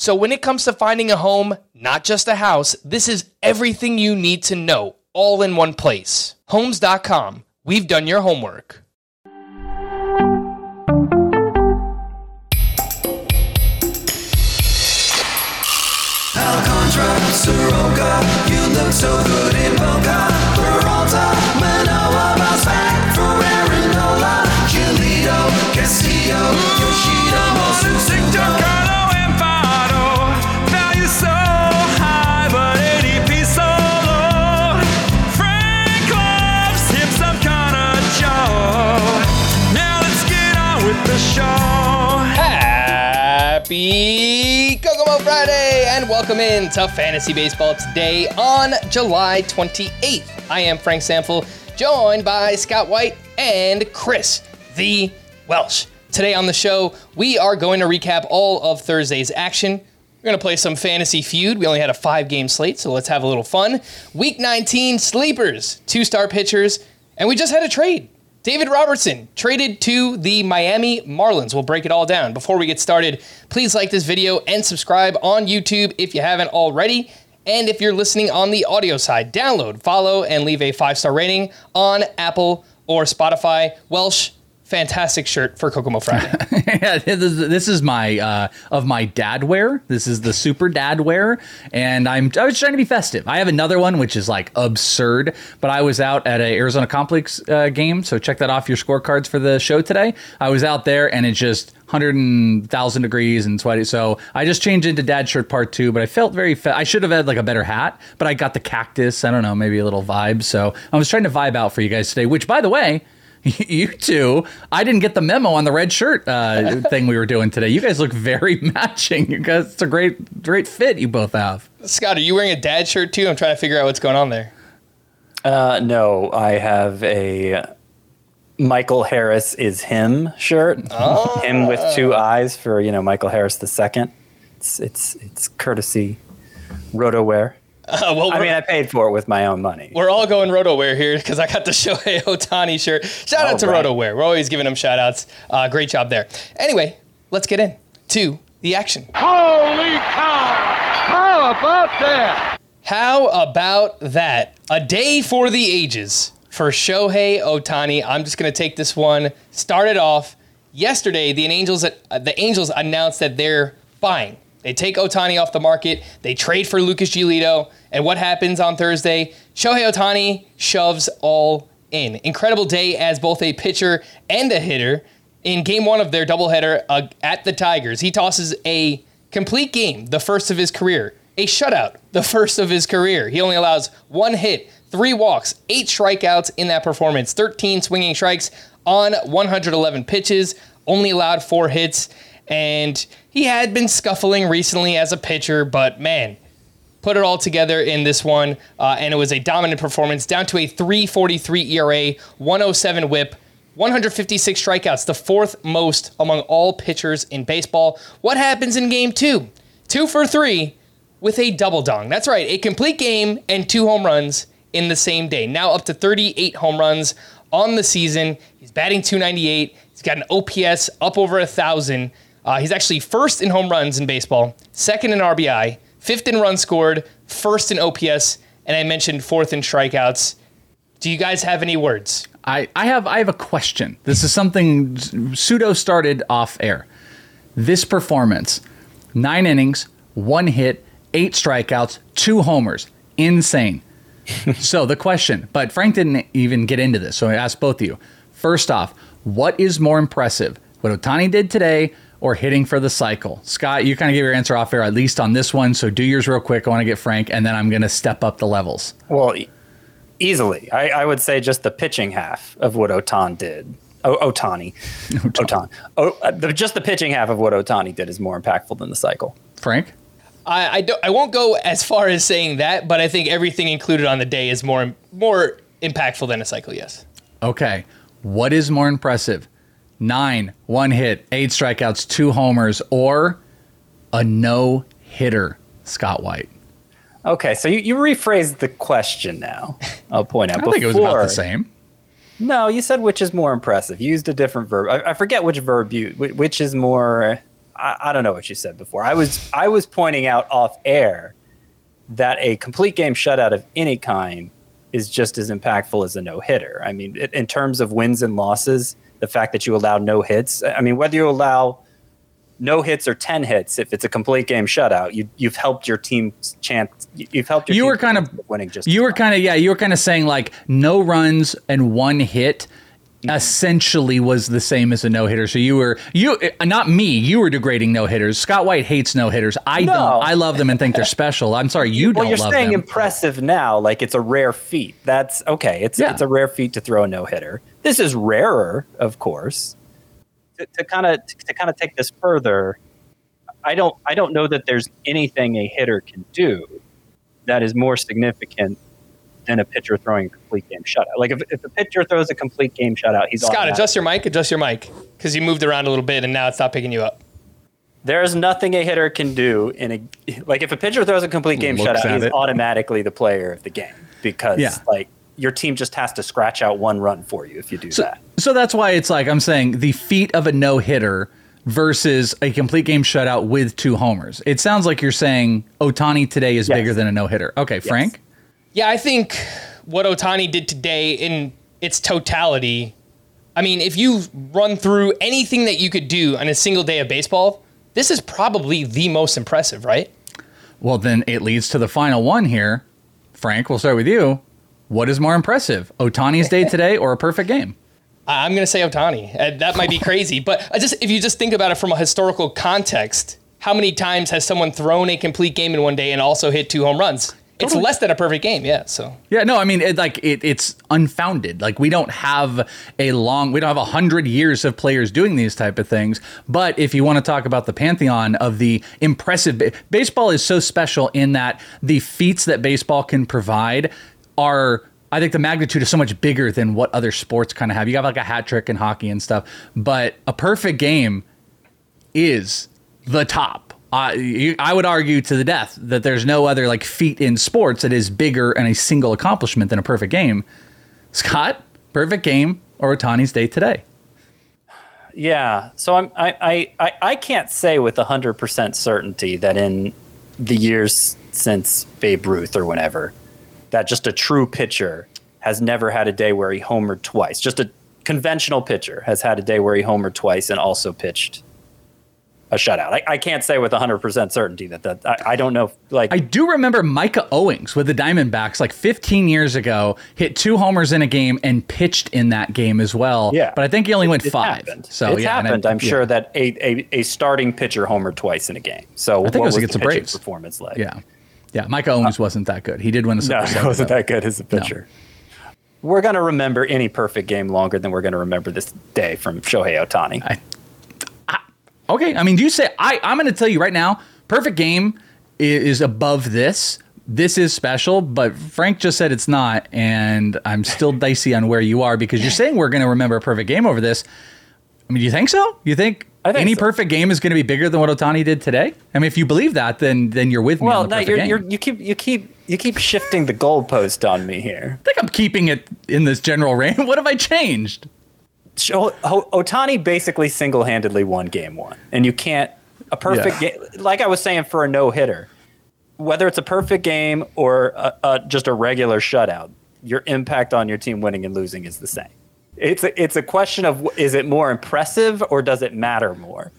So, when it comes to finding a home, not just a house, this is everything you need to know, all in one place. Homes.com. We've done your homework. Alcantara, Soroka, you look so good in. The show. Happy Kokomo Friday and welcome in to Fantasy Baseball today on July 28th. I am Frank Stampfl, joined by Scott White and Chris, the Welsh. Today on the show, we are going to recap all of Thursday's action. We're going to play some Fantasy Feud. We only had a five game slate, so let's have a little fun. Week 19 sleepers, two star pitchers, and we just had a trade. David Robertson traded to the Miami Marlins. We'll break it all down. Before we get started, please like this video and subscribe on YouTube if you haven't already. And if you're listening on the audio side, download, follow, and leave a five star rating on Apple or Spotify. Welsh, fantastic shirt for Kokomo Friday. yeah, this is, this is my uh, of my dad wear. This is the super dad wear, and I'm I was trying to be festive. I have another one which is like absurd, but I was out at a Arizona Complex uh, game, so check that off your scorecards for the show today. I was out there, and it just hundred and thousand degrees and sweaty. So I just changed into dad shirt part two, but I felt very. Fe- I should have had like a better hat, but I got the cactus. I don't know, maybe a little vibe. So I was trying to vibe out for you guys today. Which, by the way. You two, I didn't get the memo on the red shirt uh, thing we were doing today. You guys look very matching. You guys, it's a great, great fit you both have. Scott, are you wearing a dad shirt too? I'm trying to figure out what's going on there. Uh, no, I have a Michael Harris is him shirt. Him with two eyes for you know Michael Harris the second. It's it's it's courtesy RotoWear. Uh, well, I mean, I paid for it with my own money. we're all going RotoWear here because I got the Shohei Ohtani shirt. Shout out Oh, to right. RotoWear. We're always giving them shout outs. Uh, great job there. Anyway, let's get in to the action. Holy cow! How about that? How about that? A day for the ages for Shohei Ohtani. I'm just going to take this one. Started off yesterday. The Angels, uh, the Angels announced that they're buying. They take Ohtani off the market. They trade for Lucas Giolito. And what happens on Thursday? Shohei Ohtani shoves all in. Incredible day as both a pitcher and a hitter. In game one of their doubleheader uh, at the Tigers, he tosses a complete game, the first of his career. A shutout, the first of his career. He only allows one hit, three walks, eight strikeouts in that performance, 13 swinging strikes on 111 pitches, only allowed four hits. And he had been scuffling recently as a pitcher, but man, put it all together in this one, uh, and it was a dominant performance, down to a 3.43 ERA, 107 WHIP, 156 strikeouts, the fourth most among all pitchers in baseball. What happens in game two? Two for three with a double dong. That's right, a complete game and two home runs in the same day. Now up to 38 home runs on the season. He's batting 298. He's got an OPS up over a thousand. Uh, he's actually first in home runs in baseball, second in RBI, fifth in runs scored, first in OPS, and I mentioned fourth in strikeouts. Do you guys have any words? I, I have I have a question. This is something pseudo started off air. This performance, nine innings, one hit, eight strikeouts, two homers, insane. so the question, but Frank didn't even get into this, so I asked both of you. First off, what is more impressive, what Ohtani did today or hitting for the cycle? Scott, you kind of gave your answer off air, at least on this one. So do yours real quick. I want to get Frank, and then I'm going to step up the levels. Well, e- easily. I, I would say just the pitching half of what Otan did. O- Ohtani. Otan. Oh, uh, the, just the pitching half of what Ohtani did is more impactful than the cycle. Frank? I, I, don't, I won't go as far as saying that, but I think everything included on the day is more more impactful than a cycle. Yes. Okay. What is more impressive? Nine, one hit, eight strikeouts, two homers, or a no hitter, Scott White? Okay, so you, you rephrased the question now. I'll point out. I think it was about Before- the same. No, you said which is more impressive. You used a different verb. I, I forget which verb you. Which is more. I, I don't know what you said before. I was I was pointing out off air that a complete game shutout of any kind is just as impactful as a no hitter. I mean, i- in terms of wins and losses, the fact that you allow no hits. I mean, whether you allow no hits or ten hits, if it's a complete game shutout, you you've helped your team's chance. You've helped your. You team were kind of winning just. You were kind of yeah. You were kind of saying like no runs and one hit essentially was the same as a no hitter. So you were you uh, not me. You were degrading no hitters. Scott White hates no hitters. I No. don't. I love them and think they're special. I'm sorry, you Well, don't Well, you're love saying them. impressive now, like it's a rare feat. That's okay. It's Yeah. it's a rare feat to throw a no hitter. This is rarer, of course. To kind of to kind of take this further, I don't I don't know that there's anything a hitter can do that is more significant than a pitcher throwing a complete game shutout. Like if, if a pitcher throws a complete game shutout, he's Scott, adjust your mic. Adjust your mic because you moved around a little bit and now it's not picking you up. There's nothing a hitter can do in a like if a pitcher throws a complete game Looks shutout, he's it. automatically the player of the game because Yeah. like your team just has to scratch out one run for you if you do So, that. so that's why it's like I'm saying the feat of a no hitter versus a complete game shutout with two homers. It sounds like you're saying Ohtani today is Yes. bigger than a no hitter. Okay, Frank. Yeah, I think what Ohtani did today in its totality. I mean, if you run through anything that you could do on a single day of baseball, this is probably the most impressive, right? Well, then it leads to the final one here. Frank, we'll start with you. What is more impressive, Ohtani's day today or a perfect game? I'm going to say Ohtani. Uh, that might be crazy, but I just if you just think about it from a historical context, how many times has someone thrown a complete game in one day and also hit two home runs? It's Totally. less than a perfect game, yeah. So Yeah, no, I mean, it, like it, it's unfounded. Like we don't have a long, we don't have a hundred years of players doing these type of things. But if you want to talk about the pantheon of the impressive, baseball is so special in that the feats that baseball can provide are. I think the magnitude is so much bigger than what other sports kind of have. You have like a hat trick in hockey and stuff, but a perfect game is the top. Uh, I would argue to the death that there's no other like feat in sports that is bigger and a single accomplishment than a perfect game. Scott, perfect game or Ohtani's day today? Yeah. So I'm I I, I, I can't say with hundred percent certainty that in the years since Babe Ruth or whenever, that just a true pitcher has never had a day where he homered twice. Just a conventional pitcher has had a day where he homered twice and also pitched a shutout. I, I can't say with 100% certainty that that I, I don't know. Like, I do remember Micah Owings with the Diamondbacks like 15 years ago, hit two homers in a game and pitched in that game as well. Yeah. But I think he only went it five. happened. So it's yeah, and I- happened. I'm yeah. sure that a, a, a starting pitcher homered twice in a game. So I think it what was was against the the Braves. performance like? Yeah. Yeah. Micah Owings uh, wasn't that good. He did win a No, Super it Seven, wasn't that good as a pitcher. We're going to remember any perfect game longer than we're going to remember this day from Shohei Ohtani. I- Okay, I mean, do you say I? I'm going to tell you right now, perfect game i- is above this, this is special, but Frank just said it's not, and I'm still dicey on where you are because you're saying we're going to remember a perfect game over this. I mean, do you think so? You think, I think any so. perfect game is going to be bigger than what Ohtani did today? I mean, if you believe that, then then you're with me. Well, no, you're, you're, you keep you keep you keep shifting the goalpost on me here. I think I'm keeping it in this general range. What have I changed? Ohtani basically single-handedly won game one, and you can't a perfect Yeah. game. Like I was saying for a no-hitter, whether it's a perfect game or a, a, just a regular shutout, your impact on your team winning and losing is the same. It's a, it's a question of is it more impressive or does it matter more?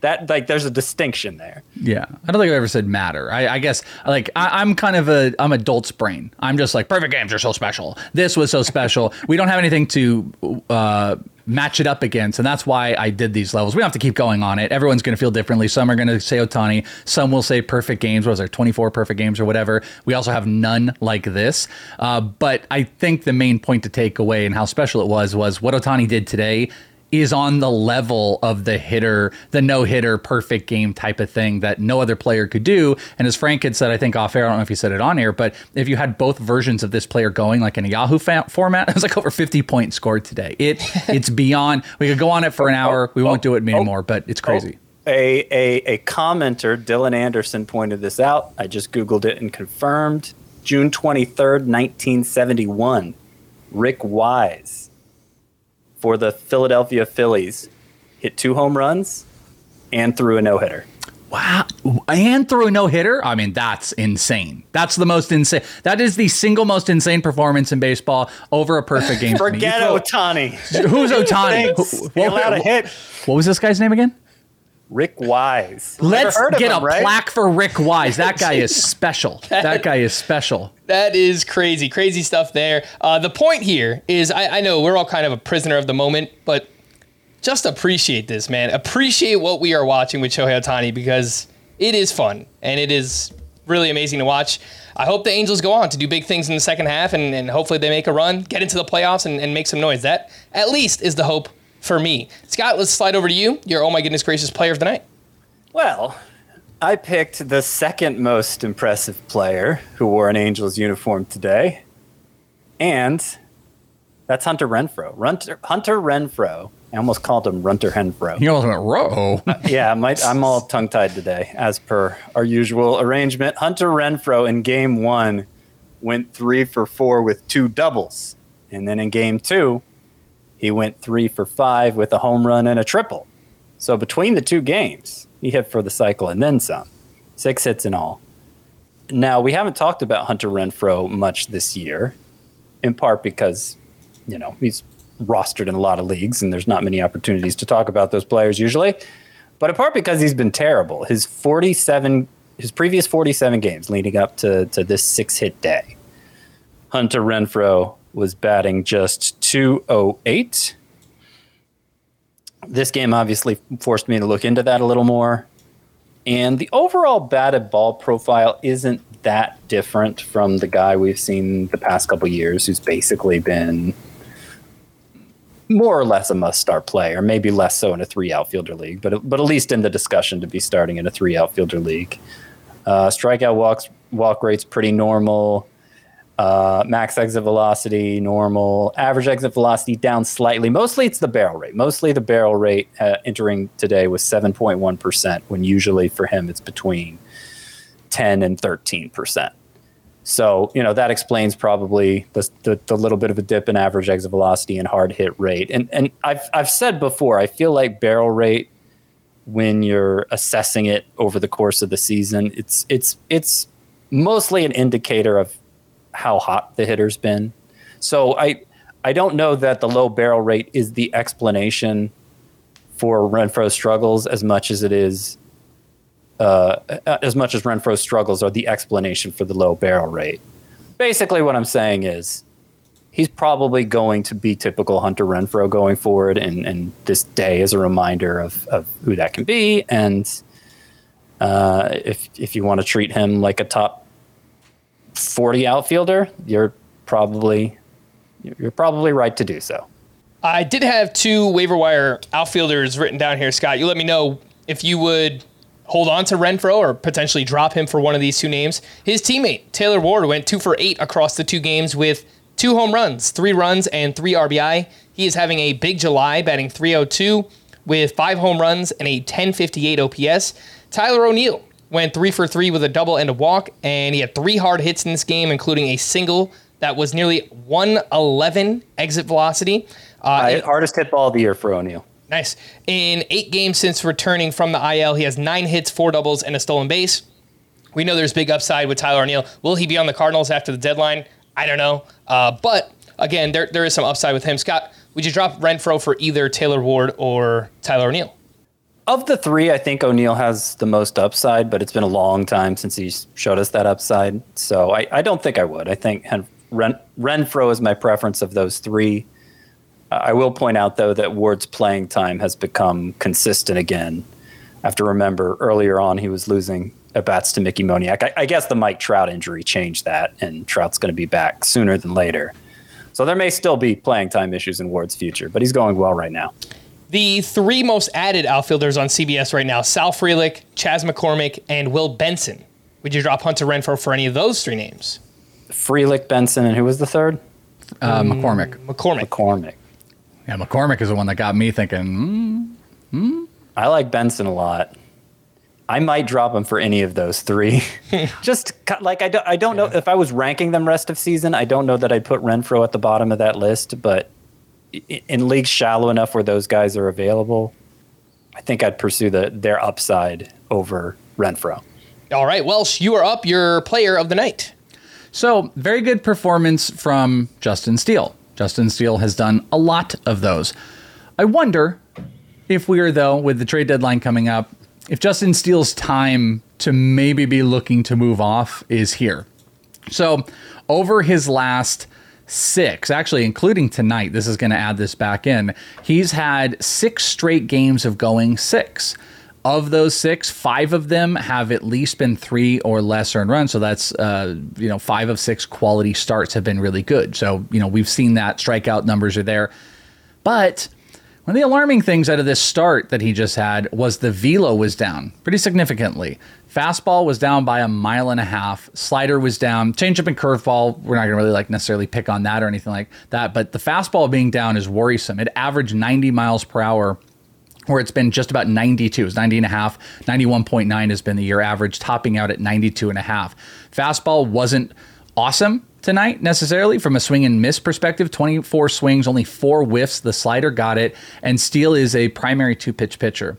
That like there's a distinction there. Yeah, I don't think I've ever said matter. I, I guess like I, I'm kind of a I'm adult's brain. I'm just like perfect games are so special. This was so special. we don't have anything to uh, match it up against, and that's why I did these levels. We don't have to keep going on it. Everyone's going to feel differently. Some are going to say Ohtani. Some will say perfect games. What was there 24 perfect games or whatever? We also have none like this. Uh, but I think the main point to take away and how special it was was what Ohtani did today is on the level of the hitter, the no hitter, perfect game type of thing that no other player could do. And as Frank had said, I think off air, I don't know if he said it on air, but if you had both versions of this player going, like in a Yahoo fa- format, it was like over 50 points scored today. It It's beyond, we could go on it for an hour. We won't do it anymore, oh, but it's oh, crazy. A, a, a commenter, Dylan Anderson, pointed this out. I just Googled it and confirmed. June 23rd, 1971. Rick Wise for the Philadelphia Phillies hit two home runs and threw a no hitter. Wow. And threw a no hitter? I mean, that's insane. That's the most insane. That is the single most insane performance in baseball over a perfect game. Forget Ohtani. Who's Ohtani? Who- allowed a hit. What was this guy's name again? Rick Wise. Let's Never heard of get him, a right? plaque for Rick Wise. That guy is special. That guy is special. That is crazy, crazy stuff there. Uh, the point here is I, I know we're all kind of a prisoner of the moment, but just appreciate this, man. Appreciate what we are watching with Shohei Ohtani because it is fun and it is really amazing to watch. I hope the Angels go on to do big things in the second half and, and hopefully they make a run, get into the playoffs, and, and make some noise. That at least is the hope for me. Scott, let's slide over to you. Your oh my goodness gracious player of the night. Well, I picked the second most impressive player who wore an Angels uniform today, and that's Hunter Renfroe. Runter, Hunter Renfroe. I almost called him Runter Renfroe. He almost went, "Whoa!" yeah, my, I'm all tongue tied today, as per our usual arrangement. Hunter Renfroe in game one went three for four with two doubles. And then in game two, he went three for five with a home run and a triple. So between the two games, he hit for the cycle and then some. Six hits in all. Now, we haven't talked about Hunter Renfroe much this year, in part because, you know, he's rostered in a lot of leagues and there's not many opportunities to talk about those players usually but in part because he's been terrible. His 47, his previous 47 games leading up to, to this six hit day, Hunter Renfroe was batting just 208. This game obviously forced me to look into that a little more. And the overall batted ball profile isn't that different from the guy we've seen the past couple years, who's basically been more or less a must start player, maybe less so in a three outfielder league, but but at least in the discussion to be starting in a three outfielder league. Uh, strikeout walks walk rate's pretty normal. Uh, max exit velocity normal. Average exit velocity down slightly. Mostly it's the barrel rate. Mostly the barrel rate uh, entering today was seven point one percent, when usually for him it's between ten and thirteen percent. So, you know, that explains probably the, the, the little bit of a dip in average exit velocity and hard hit rate. And, and I've, I've said before, I feel like barrel rate, when you're assessing it over the course of the season, it's, it's, it's mostly an indicator of how hot the hitter's been. So I, I don't know that the low barrel rate is the explanation for Renfroe's struggles as much as it is uh, as much as Renfroe's struggles are the explanation for the low barrel rate. Basically, what I'm saying is he's probably going to be typical Hunter Renfroe going forward, and, and this day is a reminder of, of who that can be. And uh, if if you want to treat him like a top 40 outfielder, you're probably you're probably right to do so. I did have two waiver wire outfielders written down here, Scott. You let me know if you would hold on to Renfroe or potentially drop him for one of these two names. His teammate, Taylor Ward, went two for eight across the two games with two home runs, three runs, and three RBI. He is having a big July, batting 302 with five home runs and a 1058 OPS. Tyler O'Neill went three for three with a double and a walk, and he had three hard hits in this game, including a single that was nearly 111 exit velocity. Uh, I, hardest hit ball of the year for O'Neill. Nice. In eight games since returning from the IL, he has nine hits, four doubles, and a stolen base. We know there's big upside with Tyler O'Neill. Will he be on the Cardinals after the deadline? I don't know. Uh, but again, there, there is some upside with him. Scott, would you drop Renfroe for either Taylor Ward or Tyler O'Neill? Of the three, I think O'Neill has the most upside, but it's been a long time since he showed us that upside. So I, I don't think I would. I think Ren, Renfroe is my preference of those three. Uh, I will point out, though, that Ward's playing time has become consistent again. I have to remember earlier on he was losing at bats to Mickey Moniak. I, I guess the Mike Trout injury changed that, and Trout's going to be back sooner than later. So there may still be playing time issues in Ward's future, but he's going well right now. The three most added outfielders on CBS right now Sal Frelick, Chas McCormick, and Will Benson. Would you drop Hunter Renfroe for any of those three names? Frelick, Benson, and who was the third? Uh, McCormick. McCormick. McCormick. Yeah, McCormick is the one that got me thinking. Hmm, I like Benson a lot. I might drop him for any of those three. Just like I don't, I don't know if I was ranking them rest of season. I don't know that I'd put Renfroe at the bottom of that list, but i- in leagues shallow enough where those guys are available, I think I'd pursue the their upside over Renfroe. All right, Welsh, you are up. Your player of the night. So, very good performance from Justin Steele. Justin Steele has done a lot of those. I wonder if we are, though, with the trade deadline coming up, if Justin Steele's time to maybe be looking to move off is here. So, over his last six, actually, including tonight, this is going to add this back in, he's had six straight games of going six. Of those six, five of them have at least been three or less earned runs. So that's, uh, you know, five of six quality starts have been really good. So, you know, we've seen that strikeout numbers are there. But one of the alarming things out of this start that he just had was the velo was down pretty significantly. Fastball was down by a mile and a half. Slider was down. Changeup and curveball, we're not going to really like necessarily pick on that or anything like that. But the fastball being down is worrisome. It averaged 90 miles per hour where it's been just about 92. It's 90 and a half. 91.9 has been the year average, topping out at 92 and a half. Fastball wasn't awesome tonight necessarily from a swing and miss perspective 24 swings only four whiffs the slider got it and steele is a primary two pitch pitcher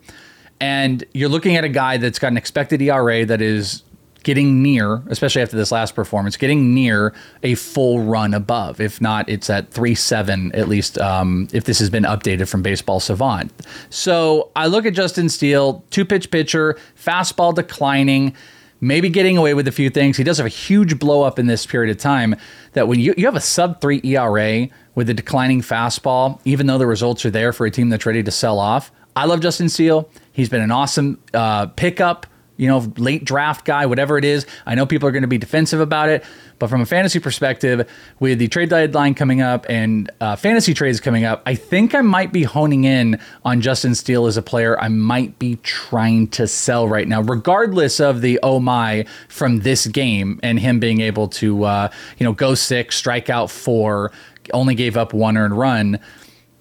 and you're looking at a guy that's got an expected era that is getting near especially after this last performance getting near a full run above if not it's at 3-7 at least um, if this has been updated from baseball savant so i look at justin steele two pitch pitcher fastball declining maybe getting away with a few things. He does have a huge blow up in this period of time that when you, you have a sub three ERA with a declining fastball, even though the results are there for a team that's ready to sell off. I love Justin Steele. He's been an awesome uh, pickup, you know, late draft guy, whatever it is. I know people are going to be defensive about it, but from a fantasy perspective, with the trade deadline coming up and uh, fantasy trades coming up, I think I might be honing in on Justin Steele as a player I might be trying to sell right now, regardless of the oh my from this game and him being able to, uh, you know, go six, strike out four, only gave up one earned run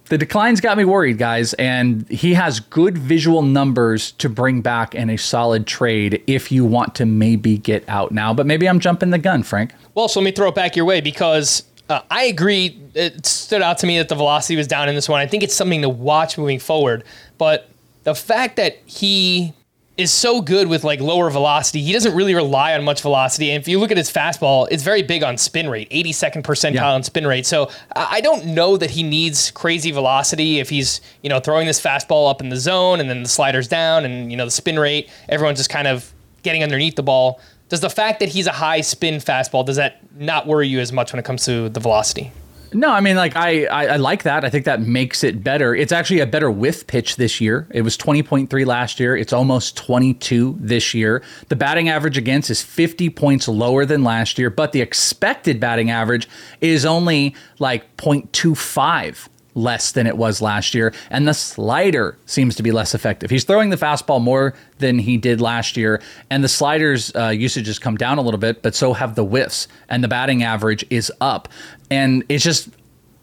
the decline's got me worried, guys, and he has good visual numbers to bring back in a solid trade if you want to maybe get out now. But maybe I'm jumping the gun, Frank. Well, so let me throw it back your way because uh, I agree. It stood out to me that the velocity was down in this one. I think it's something to watch moving forward. But the fact that he is so good with like lower velocity, he doesn't really rely on much velocity. And if you look at his fastball, it's very big on spin rate, 82nd percentile Yeah. on spin rate. So I I don't know that he needs crazy velocity if he's you know throwing this fastball up in the zone and then the sliders down and you know the spin rate. Everyone's just kind of getting underneath the ball. Does the fact that he's a high spin fastball does that not worry you as much when it comes to the velocity? No, I mean, like I, I, I like that. I think that makes it better. It's actually a better whiff pitch this year. It was 20.3 last year. It's almost 22 this year. The batting average against is 50 points lower than last year, but the expected batting average is only like 0.25 less than it was last year, and the slider seems to be less effective. He's throwing the fastball more than he did last year, and the sliders uh, usage has come down a little bit, but so have the whiffs, and the batting average is up. And it's just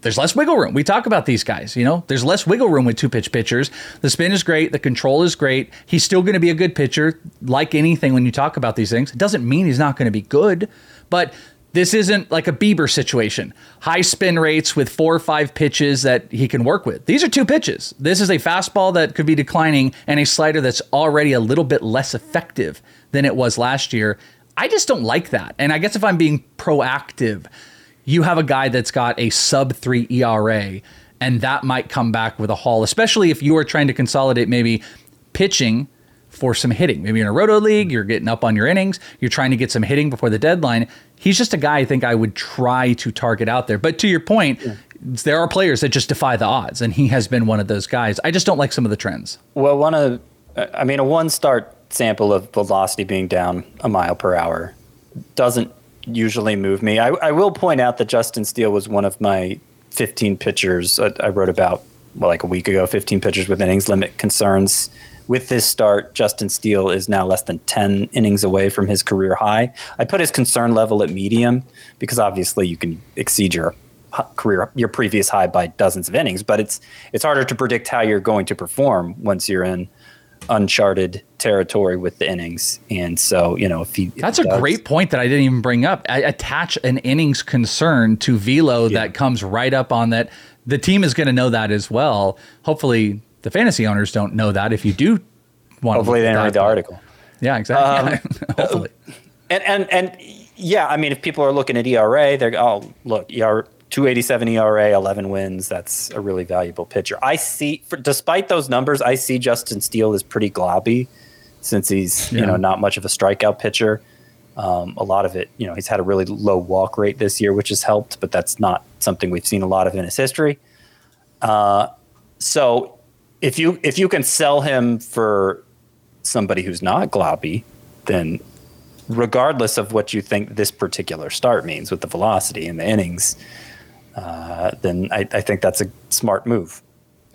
there's less wiggle room. We talk about these guys, you know, there's less wiggle room with two pitch pitchers. The spin is great, the control is great. He's still going to be a good pitcher, like anything when you talk about these things. It doesn't mean he's not going to be good, but this isn't like a Bieber situation. High spin rates with four or five pitches that he can work with. These are two pitches. This is a fastball that could be declining and a slider that's already a little bit less effective than it was last year. I just don't like that. And I guess if I'm being proactive, you have a guy that's got a sub three ERA, and that might come back with a haul, especially if you are trying to consolidate maybe pitching for some hitting. Maybe you're in a roto league, you're getting up on your innings, you're trying to get some hitting before the deadline. He's just a guy I think I would try to target out there. But to your point, there are players that just defy the odds, and he has been one of those guys. I just don't like some of the trends. Well, one of, I mean, a one start sample of velocity being down a mile per hour doesn't usually move me. I, I will point out that Justin Steele was one of my 15 pitchers I, I wrote about, well, like a week ago, 15 pitchers with innings limit concerns. With this start, Justin Steele is now less than 10 innings away from his career high. I put his concern level at medium because obviously you can exceed your career your previous high by dozens of innings, but it's it's harder to predict how you're going to perform once you're in uncharted territory with the innings. And so, you know, if he That's he a does- great point that I didn't even bring up. I attach an innings concern to velo that comes right up on that. The team is going to know that as well. Hopefully, the fantasy owners don't know that. If you do want, Hopefully to they look didn't at read the article. Yeah, exactly. Hopefully, And and and yeah, I mean, if people are looking at ERA, they're oh look, ER two eighty seven ERA, eleven wins. That's a really valuable pitcher. I see, for, despite those numbers, I see Justin Steele is pretty globby, since he's you know not much of a strikeout pitcher. Um, a lot of it, you know, he's had a really low walk rate this year, which has helped, but that's not something we've seen a lot of in his history. Uh, so if you if you can sell him for somebody who's not globby, then regardless of what you think this particular start means with the velocity and the innings, uh, then I, I think that's a smart move.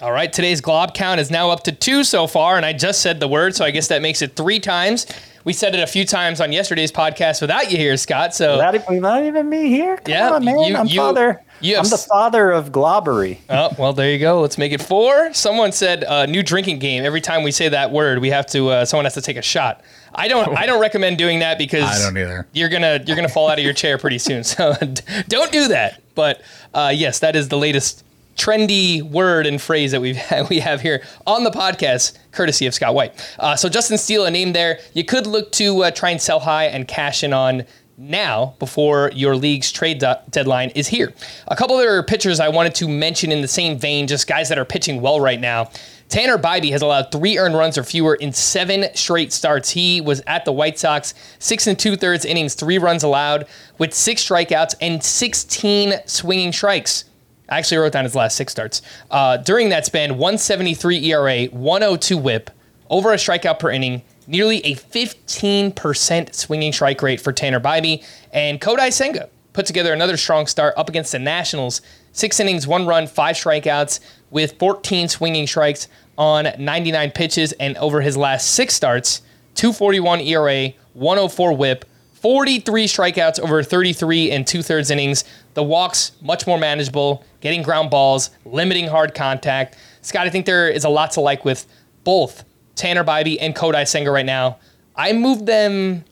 All right, today's glob count is now up to two so far, and I just said the word, so I guess that makes it three times. We said it a few times on yesterday's podcast without you here, Scott. So Not, even- not even me here. Come Yeah, on, man. you- I'm you- father. you I'm the father of globbery. Oh, well, there you go. Let's make it four. Someone said uh, new drinking game. Every time we say that word, we have to. Uh, someone has to take a shot. I don't. I don't recommend doing that because I don't either. You're gonna you're gonna fall out of your chair pretty soon. So don't do that. But uh, yes, that is the latest trendy word and phrase that we've we have here on the podcast, courtesy of Scott White. Uh, so Justin Steele, a name there. You could look to uh, try and sell high and cash in on now before your league's trade de- deadline is here. A couple other pitchers I wanted to mention in the same vein, just guys that are pitching well right now. Tanner Bibee has allowed three earned runs or fewer in seven straight starts. He was at the White Sox, six and two thirds innings, three runs allowed, with six strikeouts and 16 swinging strikes. I actually wrote down his last six starts. Uh, during that span, 173 ERA, 102 whip, over a strikeout per inning, nearly a 15% swinging strike rate for Tanner Bibee. And Kodai Senga put together another strong start up against the Nationals. Six innings, one run, five strikeouts, with 14 swinging strikes on 99 pitches. And over his last six starts, 241 ERA, 104 whip, 43 strikeouts over 33 and two thirds innings. The walks much more manageable, getting ground balls, limiting hard contact. Scott, I think there is a lot to like with both Tanner Bibee and Kodai Senga right now. I moved them.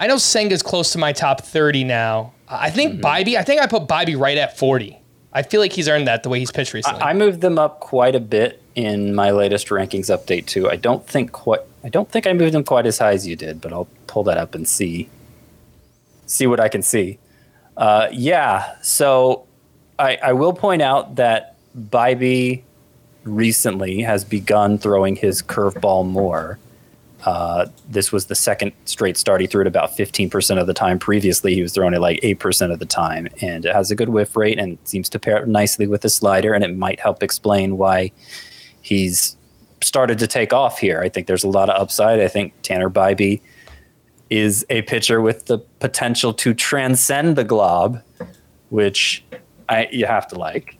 I know Senga's close to my top 30 now. I think mm-hmm. Bibee. I think I put Bibee right at 40. I feel like he's earned that the way he's pitched recently. I moved them up quite a bit in my latest rankings update too. I don't think quite. I don't think I moved them quite as high as you did, but I'll pull that up and see. See what I can see. Uh, yeah. So I, I will point out that Bibee recently has begun throwing his curveball more. Uh, this was the second straight start. He threw it about 15% of the time. Previously, he was throwing it like 8% of the time. And it has a good whiff rate and seems to pair nicely with the slider. And it might help explain why he's started to take off here. I think there's a lot of upside. I think Tanner Bibee is a pitcher with the potential to transcend the glob, which I, you have to like.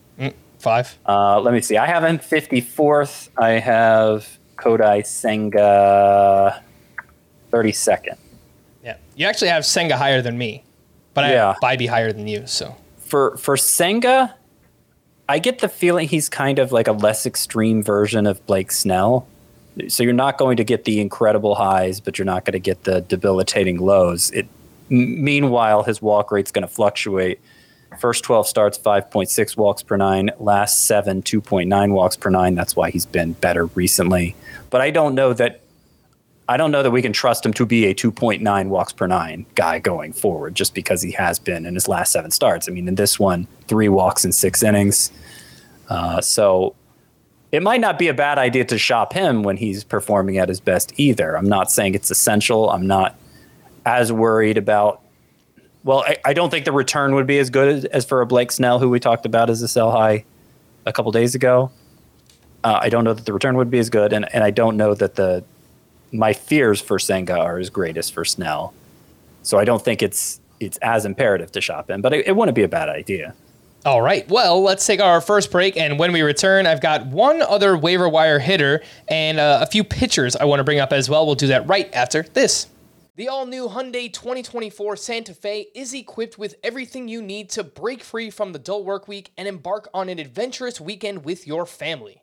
Five. Uh, let me see. I have him 54th. I have Kodai Senga 32nd. Yeah. You actually have Senga higher than me, but I Yeah. have Bibee higher than you. So For for Senga, I get the feeling he's kind of like a less extreme version of Blake Snell. So you're not going to get the incredible highs, but you're not going to get the debilitating lows. It meanwhile his walk rate's going to fluctuate. First 12 starts 5.6 walks per 9, last 7 2.9 walks per 9. That's why he's been better recently. But I don't know that I don't know that we can trust him to be a 2.9 walks per 9 guy going forward just because he has been in his last 7 starts. I mean, in this one, 3 walks in 6 innings. Uh, so it might not be a bad idea to shop him when he's performing at his best either. I'm not saying it's essential. I'm not as worried about. Well, I, I don't think the return would be as good as, as for a Blake Snell, who we talked about as a sell high a couple days ago. Uh, I don't know that the return would be as good, and, and I don't know that the my fears for Senga are as great as for Snell. So I don't think it's it's as imperative to shop him, but it, it wouldn't be a bad idea. All right. Well, let's take our first break. And when we return, I've got one other waiver wire hitter and uh, a few pitchers I want to bring up as well. We'll do that right after this. The all new Hyundai 2024 Santa Fe is equipped with everything you need to break free from the dull work week and embark on an adventurous weekend with your family.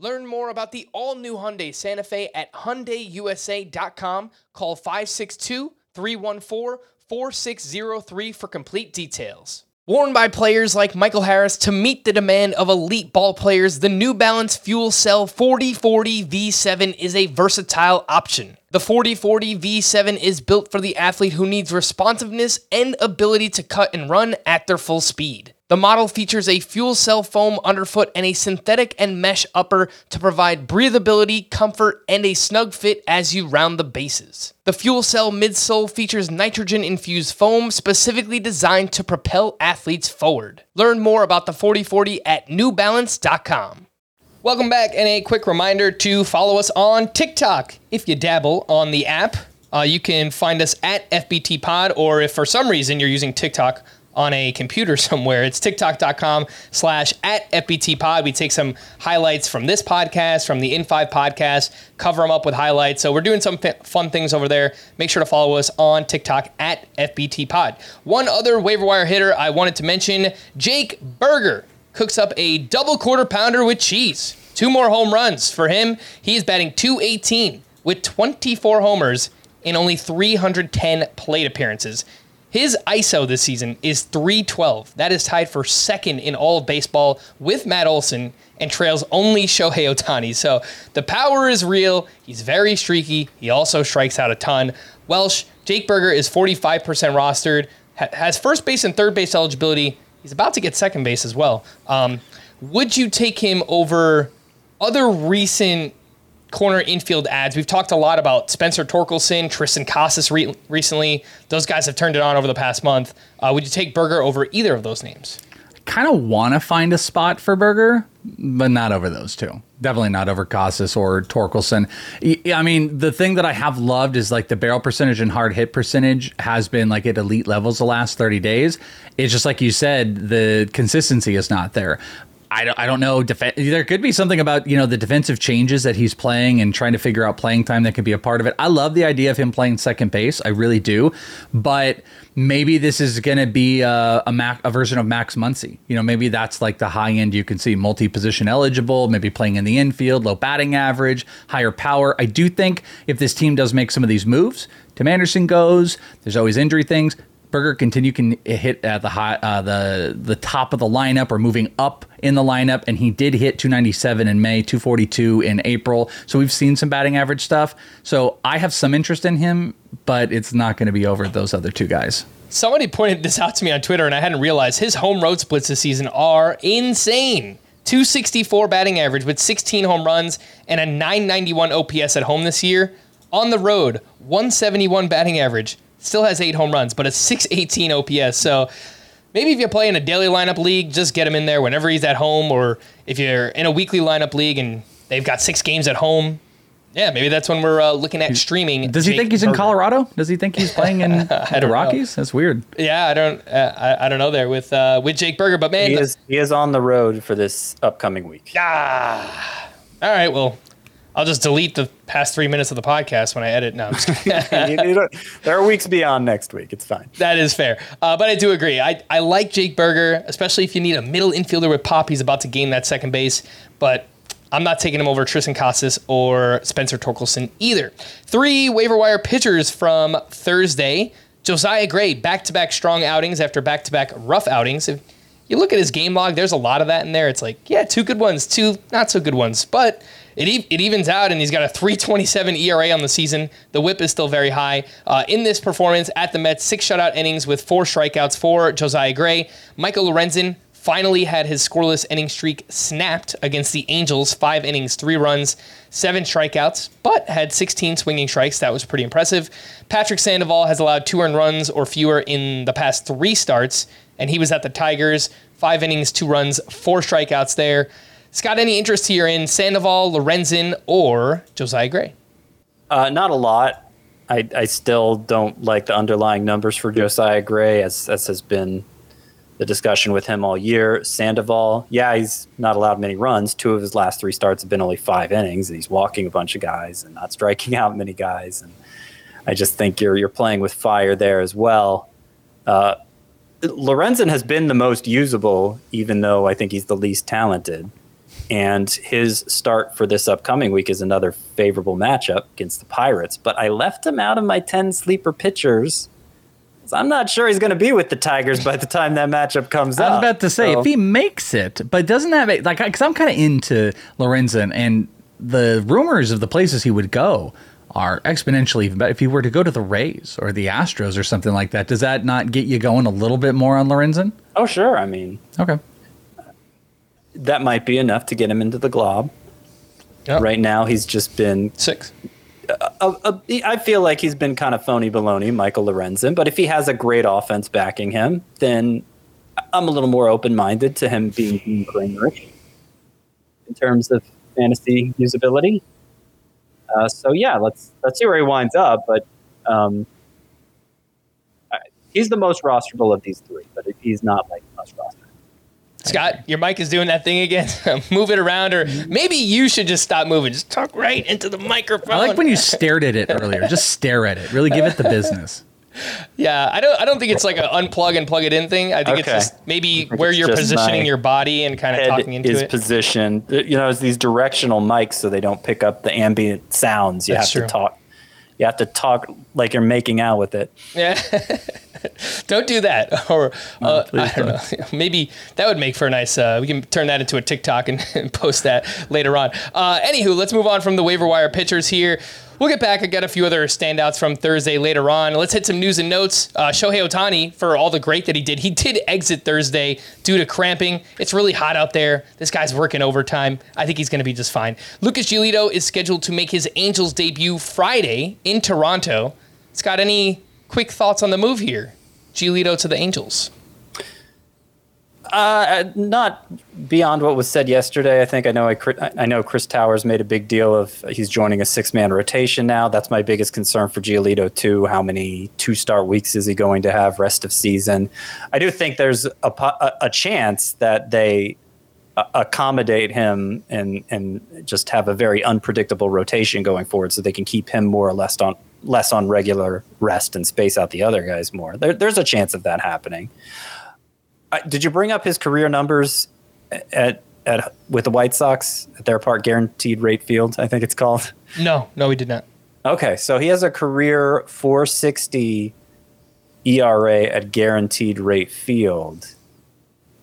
Learn more about the all-new Hyundai Santa Fe at hyundaiusa.com. Call 562-314-4603 for complete details. Worn by players like Michael Harris to meet the demand of elite ball players, the New Balance Fuel Cell 4040 V7 is a versatile option. The 4040 V7 is built for the athlete who needs responsiveness and ability to cut and run at their full speed. The model features a fuel cell foam underfoot and a synthetic and mesh upper to provide breathability, comfort, and a snug fit as you round the bases. The fuel cell midsole features nitrogen infused foam specifically designed to propel athletes forward. Learn more about the 4040 at newbalance.com. Welcome back, and a quick reminder to follow us on TikTok. If you dabble on the app, uh, you can find us at FBT Pod, or if for some reason you're using TikTok on a computer somewhere, it's tiktok.com slash at FBT Pod. We take some highlights from this podcast, from the In5 podcast, cover them up with highlights. So we're doing some fun things over there. Make sure to follow us on TikTok at FBT Pod. One other waiver wire hitter I wanted to mention Jake Burger cooks up a double quarter pounder with cheese. Two more home runs for him. He is batting 218 with 24 homers in only 310 plate appearances. His ISO this season is 312. That is tied for second in all of baseball with Matt Olson and trails only Shohei Ohtani. So the power is real. He's very streaky. He also strikes out a ton. Welsh, Jake Burger is 45% rostered, ha- has first base and third base eligibility. He's about to get second base as well. Um, would you take him over other recent corner infield ads? We've talked a lot about Spencer Torkelson, Triston Casas re- recently. Those guys have turned it on over the past month. Uh, would you take Burger over either of those names? Kind of want to find a spot for Burger, but not over those two. Definitely not over Casas or Torkelson. I mean, the thing that I have loved is like the barrel percentage and hard hit percentage has been like at elite levels the last 30 days. It's just like you said, the consistency is not there. I don't, I don't know. Def- there could be something about you know the defensive changes that he's playing and trying to figure out playing time that could be a part of it. I love the idea of him playing second base. I really do, but maybe this is going to be a, a, Mac, a version of Max Muncy. You know, maybe that's like the high end you can see multi position eligible, maybe playing in the infield, low batting average, higher power. I do think if this team does make some of these moves, Tim Anderson goes. There's always injury things. Burger continue can hit at the high, uh, the the top of the lineup or moving up in the lineup, and he did hit 297 in May, 242 in April. So we've seen some batting average stuff. So I have some interest in him, but it's not going to be over those other two guys. Somebody pointed this out to me on Twitter, and I hadn't realized his home road splits this season are insane. 264 batting average with 16 home runs and a 991 OPS at home this year. On the road, 171 batting average, still has eight home runs, but a 618 OPS. So maybe if you play in a daily lineup league, just get him in there whenever he's at home, or if you're in a weekly lineup league and they've got six games at home. Yeah, maybe that's when we're uh, looking at streaming. Does he think he's in Colorado? Does he think he's playing in the know. Rockies? That's weird. Yeah, I don't, uh, I, I don't know there with uh, with Jake Burger, but man, He is he is on the road for this upcoming week. ah, all right, well, I'll just delete the past three minutes of the podcast when I edit. No, I'm just kidding. You- you there are weeks beyond next week. It's fine. that is fair, uh, but I do agree. I I like Jake Burger, especially if you need a middle infielder with pop. He's about to gain that second base, but. I'm not taking him over Triston Casas or Spencer Torkelson either. Three waiver wire pitchers from Thursday. Josiah Gray, back to back strong outings after back to back rough outings. If you look at his game log, there's a lot of that in there. It's like, yeah, two good ones, two not so good ones, but it, it evens out, and he's got a 327 ERA on the season. The whip is still very high. Uh, in this performance at the Mets, six shutout innings with four strikeouts for Josiah Gray. Michael Lorenzen finally had his scoreless inning streak snapped against the Angels. Five innings, three runs, seven strikeouts, but had 16 swinging strikes. That was pretty impressive. Patrick Sandoval has allowed two earned runs or fewer in the past three starts, and he was at the Tigers. Five innings, two runs, four strikeouts there. Scott, any interest here in Sandoval, Lorenzen, or Josiah Gray? Uh, not a lot. I, I still don't like the underlying numbers for Josiah Gray, as as has been the discussion with him all year. Sandoval, yeah, he's not allowed many runs. Two of his last three starts have been only five innings, and he's walking a bunch of guys and not striking out many guys. And I just think you're you're playing with fire there as well. Uh, Lorenzen has been the most usable, even though I think he's the least talented. And his start for this upcoming week is another favorable matchup against the Pirates. But I left him out of my 10 sleeper pitchers. 'cause I'm not sure he's going to be with the Tigers by the time that matchup comes up. I was about to say So- if he makes it, but doesn't that make like because I'm kind of into Lorenzen and the rumors of the places he would go are exponentially even better. If he were to go to the Rays or the Astros or something like that, does that not get you going a little bit more on Lorenzen? oh, sure. I mean, Okay. That might be enough to get him into the glob. Yep. Right now, he's just been Six. I feel like he's been kind of phony baloney, Michael Lorenzen. But if he has a great offense backing him, then I'm a little more open minded to him being Kramerish in terms of fantasy usability. Uh, so yeah, let's let's see where he winds up. But um, he's the most rosterable of these three, but he's not like most rosterable. Scott, your mic is doing that thing again. Move it around, or mm-hmm. maybe you should just stop moving. Just talk right into the microphone. I like when you stared at it earlier. Just stare at it. Really give it the business. Yeah, I don't. I don't think it's like an unplug and plug it in thing. I think it's just maybe think where you're positioning your body and kind of Head talking into is it. positioned. You know, it's these directional mics, so they don't pick up the ambient sounds. You That's have true. to talk. You have to talk like you're making out with it. yeah. don't do that. Or uh, please I don't know. Maybe that would make for a nice. Uh, we can turn that into a TikTok and, and post that later on. Uh, anywho, let's move on from the waiver wire pitchers here. We'll get back. I got a few other standouts from Thursday later on. Let's hit some news and notes. Uh, Shohei Ohtani, for all the great that he did, he did exit Thursday due to cramping. It's really hot out there. This guy's working overtime. I think he's going to be just fine. Lucas Giolito is scheduled to make his Angels debut Friday in Toronto. Scott, any quick thoughts on the move here? Giolito to the Angels. Uh, not beyond what was said yesterday. I think I know. I, I know Chris Towers made a big deal of he's joining a six man rotation now. That's my biggest concern for Giolito too. How many two-start weeks is he going to have rest of season? I do think there's a a, a chance that they uh, accommodate him and and just have a very unpredictable rotation going forward, so they can keep him more or less on less on regular rest and space out the other guys more. There, there's a chance of that happening. I, did you bring up his career numbers at at with the White Sox at their part guaranteed rate field? I think it's called. No, no, we did not. Okay, so he has a career 460 ERA at guaranteed rate field.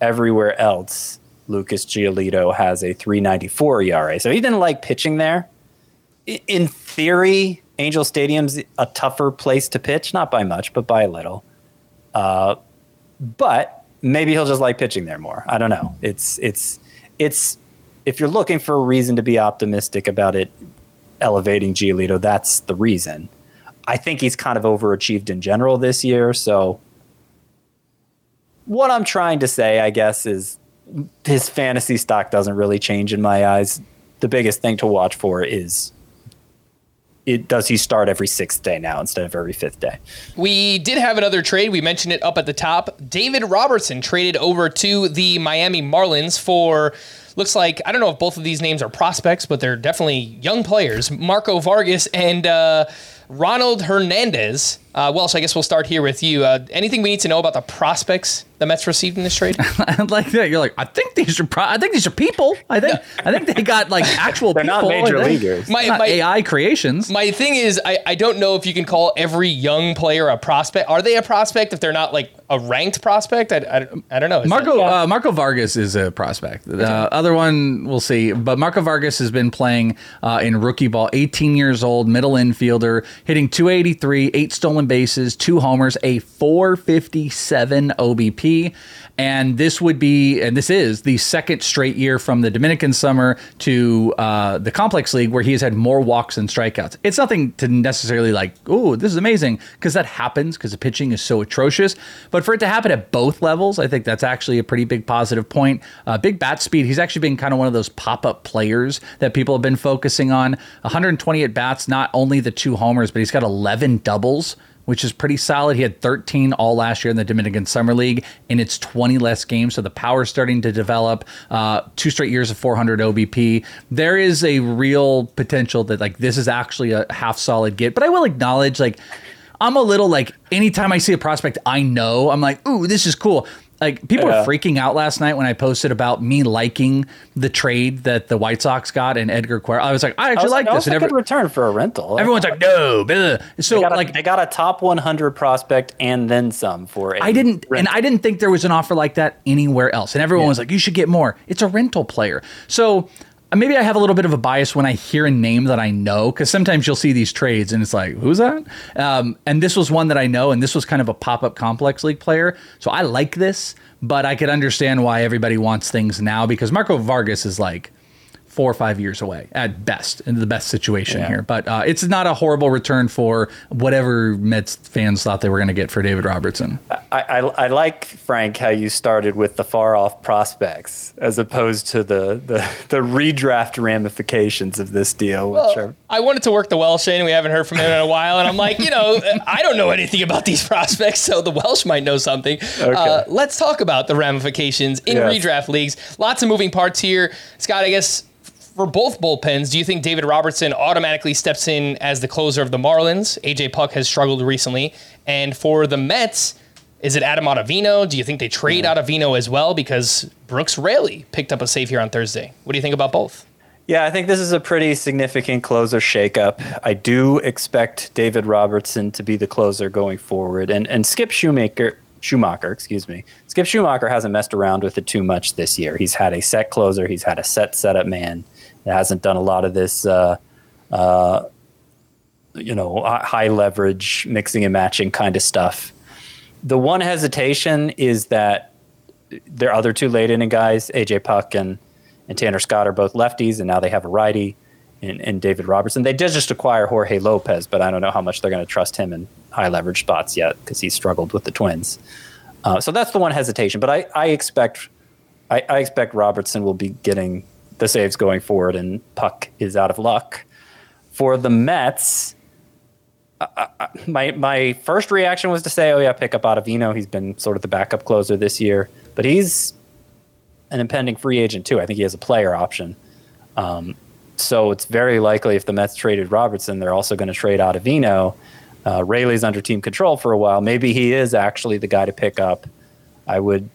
Everywhere else, Lucas Giolito has a 394 ERA. So he didn't like pitching there. In theory, Angel Stadium's a tougher place to pitch, not by much, but by a little. Uh, but maybe he'll just like pitching there more. I don't know. It's it's it's if you're looking for a reason to be optimistic about it elevating Giolito, that's the reason. I think he's kind of overachieved in general this year. So, what I'm trying to say, I guess, is his fantasy stock doesn't really change in my eyes. The biggest thing to watch for is it does he start every sixth day now instead of every fifth day? We did have another trade. We mentioned it up at the top. David Robertson traded over to the Miami Marlins for looks like I don't know if both of these names are prospects, but they're definitely young players. Marco Vargas and uh, Ronald Hernandez. Uh, Welsh, I guess we'll start here with you. Uh, anything we need to know about the prospects the Mets received in this trade? I like that. You're like, I think these are. Pro- I think these are people. I think. I think they got like actual They're people. not major leaguers. My- Not my- AI creations. My thing is, I, I don't know if you can call every young player a prospect. Are they a prospect if they're not like a ranked prospect? I, I, I don't know. Is Marco that- uh, Marco Vargas is a prospect. The other one we'll see, but Marco Vargas has been playing uh, in rookie ball. 18 years old, middle infielder, hitting 283, eight stolen bases, two homers, a 457 OBP, and this would be, and this is the second straight year from the Dominican summer to uh, the complex league where he has had more walks than strikeouts. It's nothing to necessarily like, oh, this is amazing, because that happens because the pitching is so atrocious. But for it to happen at both levels, I think that's actually a pretty big positive point. Uh, big bat speed. He's actually been kind of one of those pop up players that people have been focusing on. 120 at bats, not only the two homers, but he's got 11 doubles which is pretty solid. He had 13 all last year in the Dominican Summer League, and it's 20 less games, so the power's starting to develop. Uh, two straight years of 400 OBP. There is a real potential that like this is actually a half solid get, but I will acknowledge like I'm a little like anytime I see a prospect I know, I'm like, ooh, this is cool. Like people Yeah. were freaking out last night when I posted about me liking the trade that the White Sox got and Edgar Quero. I was like, I I actually was like that this. was a And good every- return for a rental. everyone's like, no. blah." So they got, a, like they got a top 100 prospect and then some for. a I didn't, and. I didn't think there was an offer like that anywhere else. And everyone was like, "You should get more." It's a rental player, so maybe I have a little bit of a bias when I hear a name that I know, because sometimes you'll see these trades and it's like, "Who's that?" Um, and this was one that I know, and this was kind of a pop-up complex league player, so I like this, but I could understand why everybody wants things now because Marco Vargas is like four or five years away at best in the best situation Yeah. here. But uh, it's not a horrible return for whatever Mets fans thought they were going to get for David Robertson. I, I, I like Frank how you started with the far off prospects as opposed to the the, the redraft ramifications of this deal, which are I wanted to work the Welsh in. We haven't heard from him in a while, and I'm like, you know, I don't know anything about these prospects, so the Welsh might know something. Uh, let's talk about the ramifications in Yes. redraft leagues. Lots of moving parts here, Scott. I guess for both bullpens, do you think David Robertson automatically steps in as the closer of the Marlins? AJ Puk has struggled recently, and for the Mets. Is it Adam Ottavino? Do you think they trade hmm. Ottavino as well? Because Brooks Raley picked up a save here on Thursday. What do you think about both? Yeah, I think this is a pretty significant closer shakeup. I do expect David Robertson to be the closer going forward, and and Skip Shoemaker. Schumacher, excuse me. Skip Schumacher hasn't messed around with it too much this year. He's had a set closer. He's had a set setup man. He hasn't done a lot of this, uh, uh, you know, high leverage mixing and matching kind of stuff. The one hesitation is that their other two late inning guys, AJ Puk and and Tanner Scott, are both lefties, and now they have a righty in, in David Robertson. They did just acquire Jorge Lopez, but I don't know how much they're going to trust him in high leverage spots yet because he struggled with the Twins. Uh, so that's the one hesitation. But I, I expect I, I expect Robertson will be getting the saves going forward, and Puk is out of luck. For the Mets, I- my my first reaction was to say, "Oh yeah, pick up Ottavino. He's been sort of the backup closer this year, but he's an impending free agent too. I think he has a player option. Um, so it's very likely if the Mets traded Robertson, they're also going to trade Ottavino. Uh, Raley's under team control for a while. Maybe he is actually the guy to pick up. I would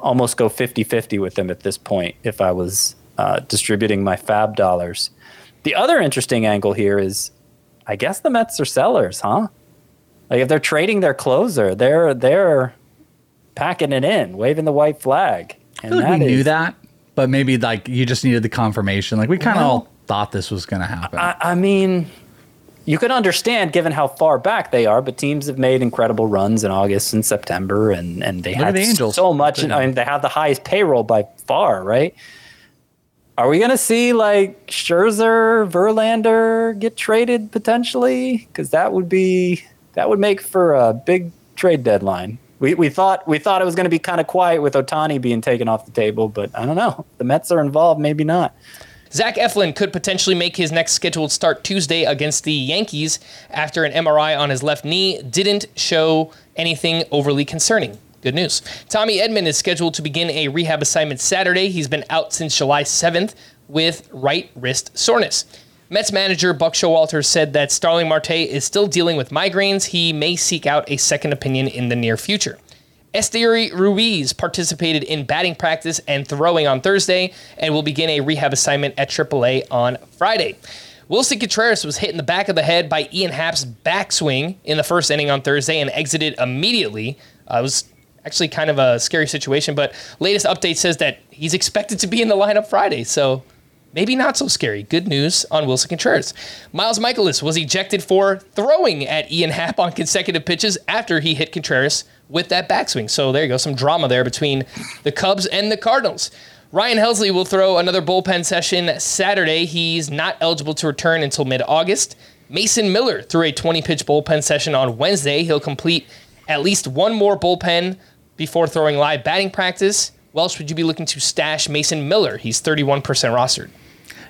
almost go 50 50 with him at this point if I was uh, distributing my fab dollars. The other interesting angle here is I guess the Mets are sellers, huh? Like if they're trading their closer, they're they're packing it in, waving the white flag. I feel like we knew that, but maybe like you just needed the confirmation. Like we kind of Well- all thought this was going to happen. I, I mean, you could understand given how far back they are, but teams have made incredible runs in August and September, and and they Look had the Angels. so much. I mean, they have the highest payroll by far, right? Are we gonna see like Scherzer, Verlander get traded potentially? Because that would be that would make for a big trade deadline. We, we thought we thought it was going to be kind of quiet with Ohtani being taken off the table, but I don't know. The Mets are involved, maybe not. Zach Eflin could potentially make his next scheduled start Tuesday against the Yankees after an MRI on his left knee didn't show anything overly concerning. Good news. Tommy Edman is scheduled to begin a rehab assignment Saturday. He's been out since July 7th with right wrist soreness. Mets manager Buck Showalter said that Starling Marte is still dealing with migraines. He may seek out a second opinion in the near future. Esteury Ruiz participated in batting practice and throwing on Thursday and will begin a rehab assignment at AAA on Friday. Willson Contreras was hit in the back of the head by Ian Happ's backswing in the first inning on Thursday and exited immediately. Uh, it was actually kind of a scary situation, but latest update says that he's expected to be in the lineup Friday. So maybe not so scary. Good news on Willson Contreras. Miles Mikolas was ejected for throwing at Ian Happ on consecutive pitches after he hit Contreras with that backswing. So there you go, some drama there between the Cubs and the Cardinals. Ryan Helsley will throw another bullpen session Saturday. He's not eligible to return until mid August. Mason Miller threw a 20 pitch bullpen session on Wednesday. He'll complete at least one more bullpen before throwing live batting practice. Welsh, would you be looking to stash Mason Miller? He's 31% rostered.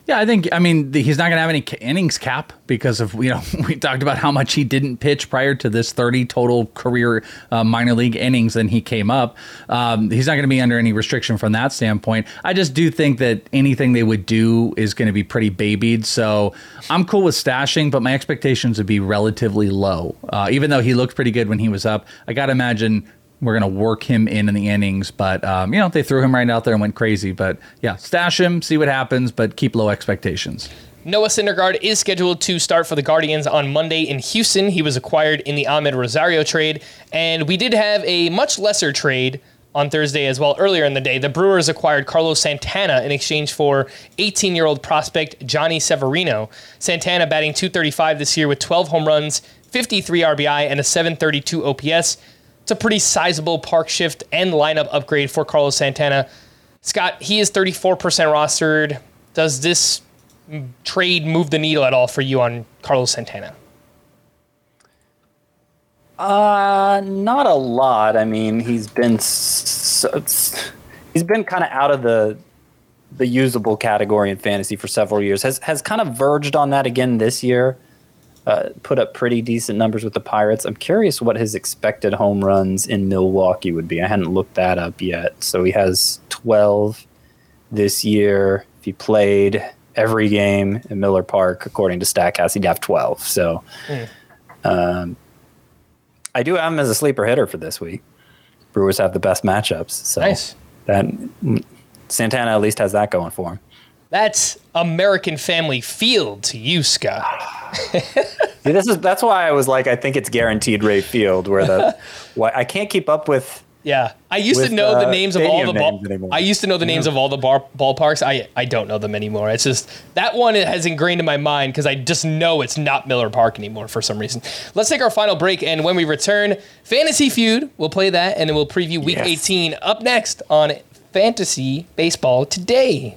Yeah, I think I mean he's not going to have any innings cap because of you know we talked about how much he didn't pitch prior to this 30 total career uh, minor league innings and he came up. Um, he's not going to be under any restriction from that standpoint. I just do think that anything they would do is going to be pretty babied. So I'm cool with stashing, but my expectations would be relatively low. Uh, even though he looked pretty good when he was up, I got to imagine we're going to work him in in the innings. But, um, you know, they threw him right out there and went crazy. But yeah, stash him, see what happens, but keep low expectations. Noah Syndergaard is scheduled to start for the Guardians on Monday in Houston. He was acquired in the Amed Rosario trade, and we did have a much lesser trade on Thursday as well earlier in the day. The Brewers acquired Carlos Santana in exchange for 18-year-old prospect Johnny Severino. Santana batting 235 this year with 12 home runs, 53 RBI, and a 732 OPS. It's a pretty sizable park shift and lineup upgrade for Carlos Santana. Scott, he is 34% rostered. Does this trade move the needle at all for you on Carlos Santana? Uh, not a lot. I mean, he's been so, he's been kind of out of the the usable category in fantasy for several years. Has has kind of verged on that again this year. Uh, put up pretty decent numbers with the Pirates. I'm curious what his expected home runs in Milwaukee would be. I hadn't looked that up yet. So he has 12 this year. If he played every game in Miller Park, according to Statcast, he'd have 12. So um, I do have him as a sleeper hitter for this week. Brewers have the best matchups. So Nice. that Santana at least has that going for him. That's American Family Field to you, Scott. See, this is that's why I was like, I think it's guaranteed Ray field where the why I can't keep up with. Yeah, I used to With, know the uh, names of all the ball. anymore. I used to know the names of all the bar, ballparks. I I don't know them anymore. It's just that one has ingrained in my mind because I just know it's not Miller Park anymore for some reason. Let's take our final break, and when we return, Fantasy Feud. We'll play that, and then we'll preview Week Yes. 18 up next on Fantasy Baseball today.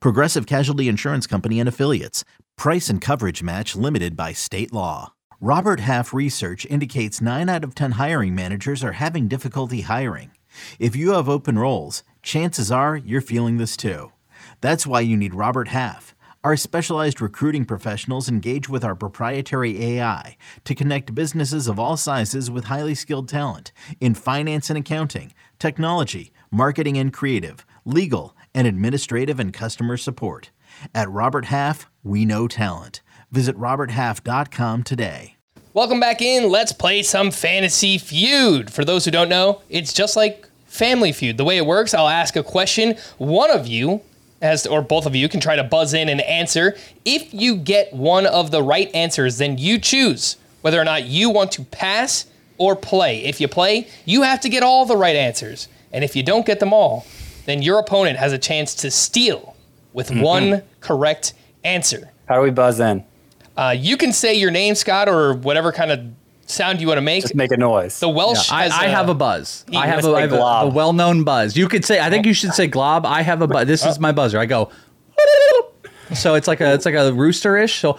Progressive Casualty Insurance Company and Affiliates. Price and coverage match limited by state law. Robert Half research indicates 9 out of 10 hiring managers are having difficulty hiring. If you have open roles, chances are you're feeling this too. That's why you need Robert Half. Our specialized recruiting professionals engage with our proprietary AI to connect businesses of all sizes with highly skilled talent in finance and accounting, technology, marketing and creative, legal, and administrative and customer support. At Robert Half, we know talent. Visit RobertHalf.com today. Welcome back in. Let's play some Fantasy Feud. For those who don't know, it's just like Family Feud. The way it works, I'll ask a question. One of you as or both of you can try to buzz in and answer. If you get one of the right answers, then you choose whether or not you want to pass or play. If you play, you have to get all the right answers. And if you don't get them all, then your opponent has a chance to steal with one correct answer. How do we buzz in? Uh, you can say your name, Scott, or whatever kind of sound you want to make. Just make a noise. the Welsh I, has I a- have a buzz. I have, a, I have a, a well-known buzz. You could say. I think you should say glob. I have a buzz. This is my buzzer. I go. So it's like a it's like a rooster-ish. So